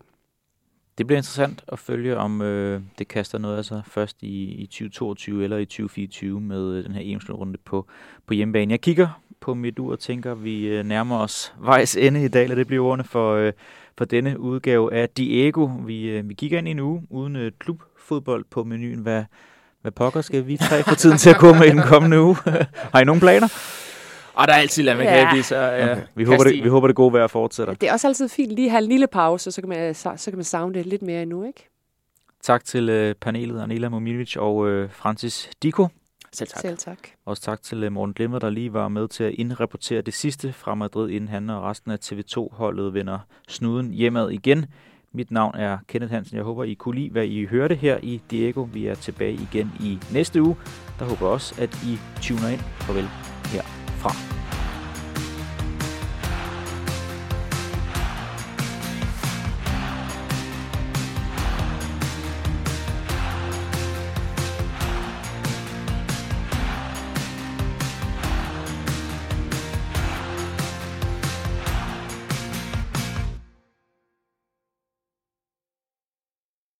Det bliver interessant at følge, om øh, det kaster noget af sig først i, i 2022 eller i 2024 med øh, den her EM-slutrunde på, på hjemmebane. Jeg kigger på mit ur og tænker, at vi øh, nærmer os vejs ende i dag, eller det bliver ordene for, øh, for denne udgave af Diego. Vi, øh, vi kigger ind i en uge uden klubfodbold på menuen. Hvad, hvad pokker skal vi tre få tiden til at gå med i den kommende uge? (laughs) Har I nogle planer?
Og der er altid man ja. så ja,
okay. vi, håber det, vi håber, det gode vejr fortsætter.
Det er også altid fint lige at have en lille pause, så kan man, så, så kan man savne det lidt mere endnu, ikke?
Tak til øh, panelet, Anela Mominovic og øh, Francis Diko.
Selv tak.
Selv tak.
Også tak til øh, Morten Glimmer, der lige var med til at indrapportere det sidste fra Madrid, inden han og resten af TV2-holdet vender snuden hjemad igen. Mit navn er Kenneth Hansen. Jeg håber, I kunne lide, hvad I hørte her i Diego. Vi er tilbage igen i næste uge. Der håber jeg også, at I tuner ind. Farvel herfra.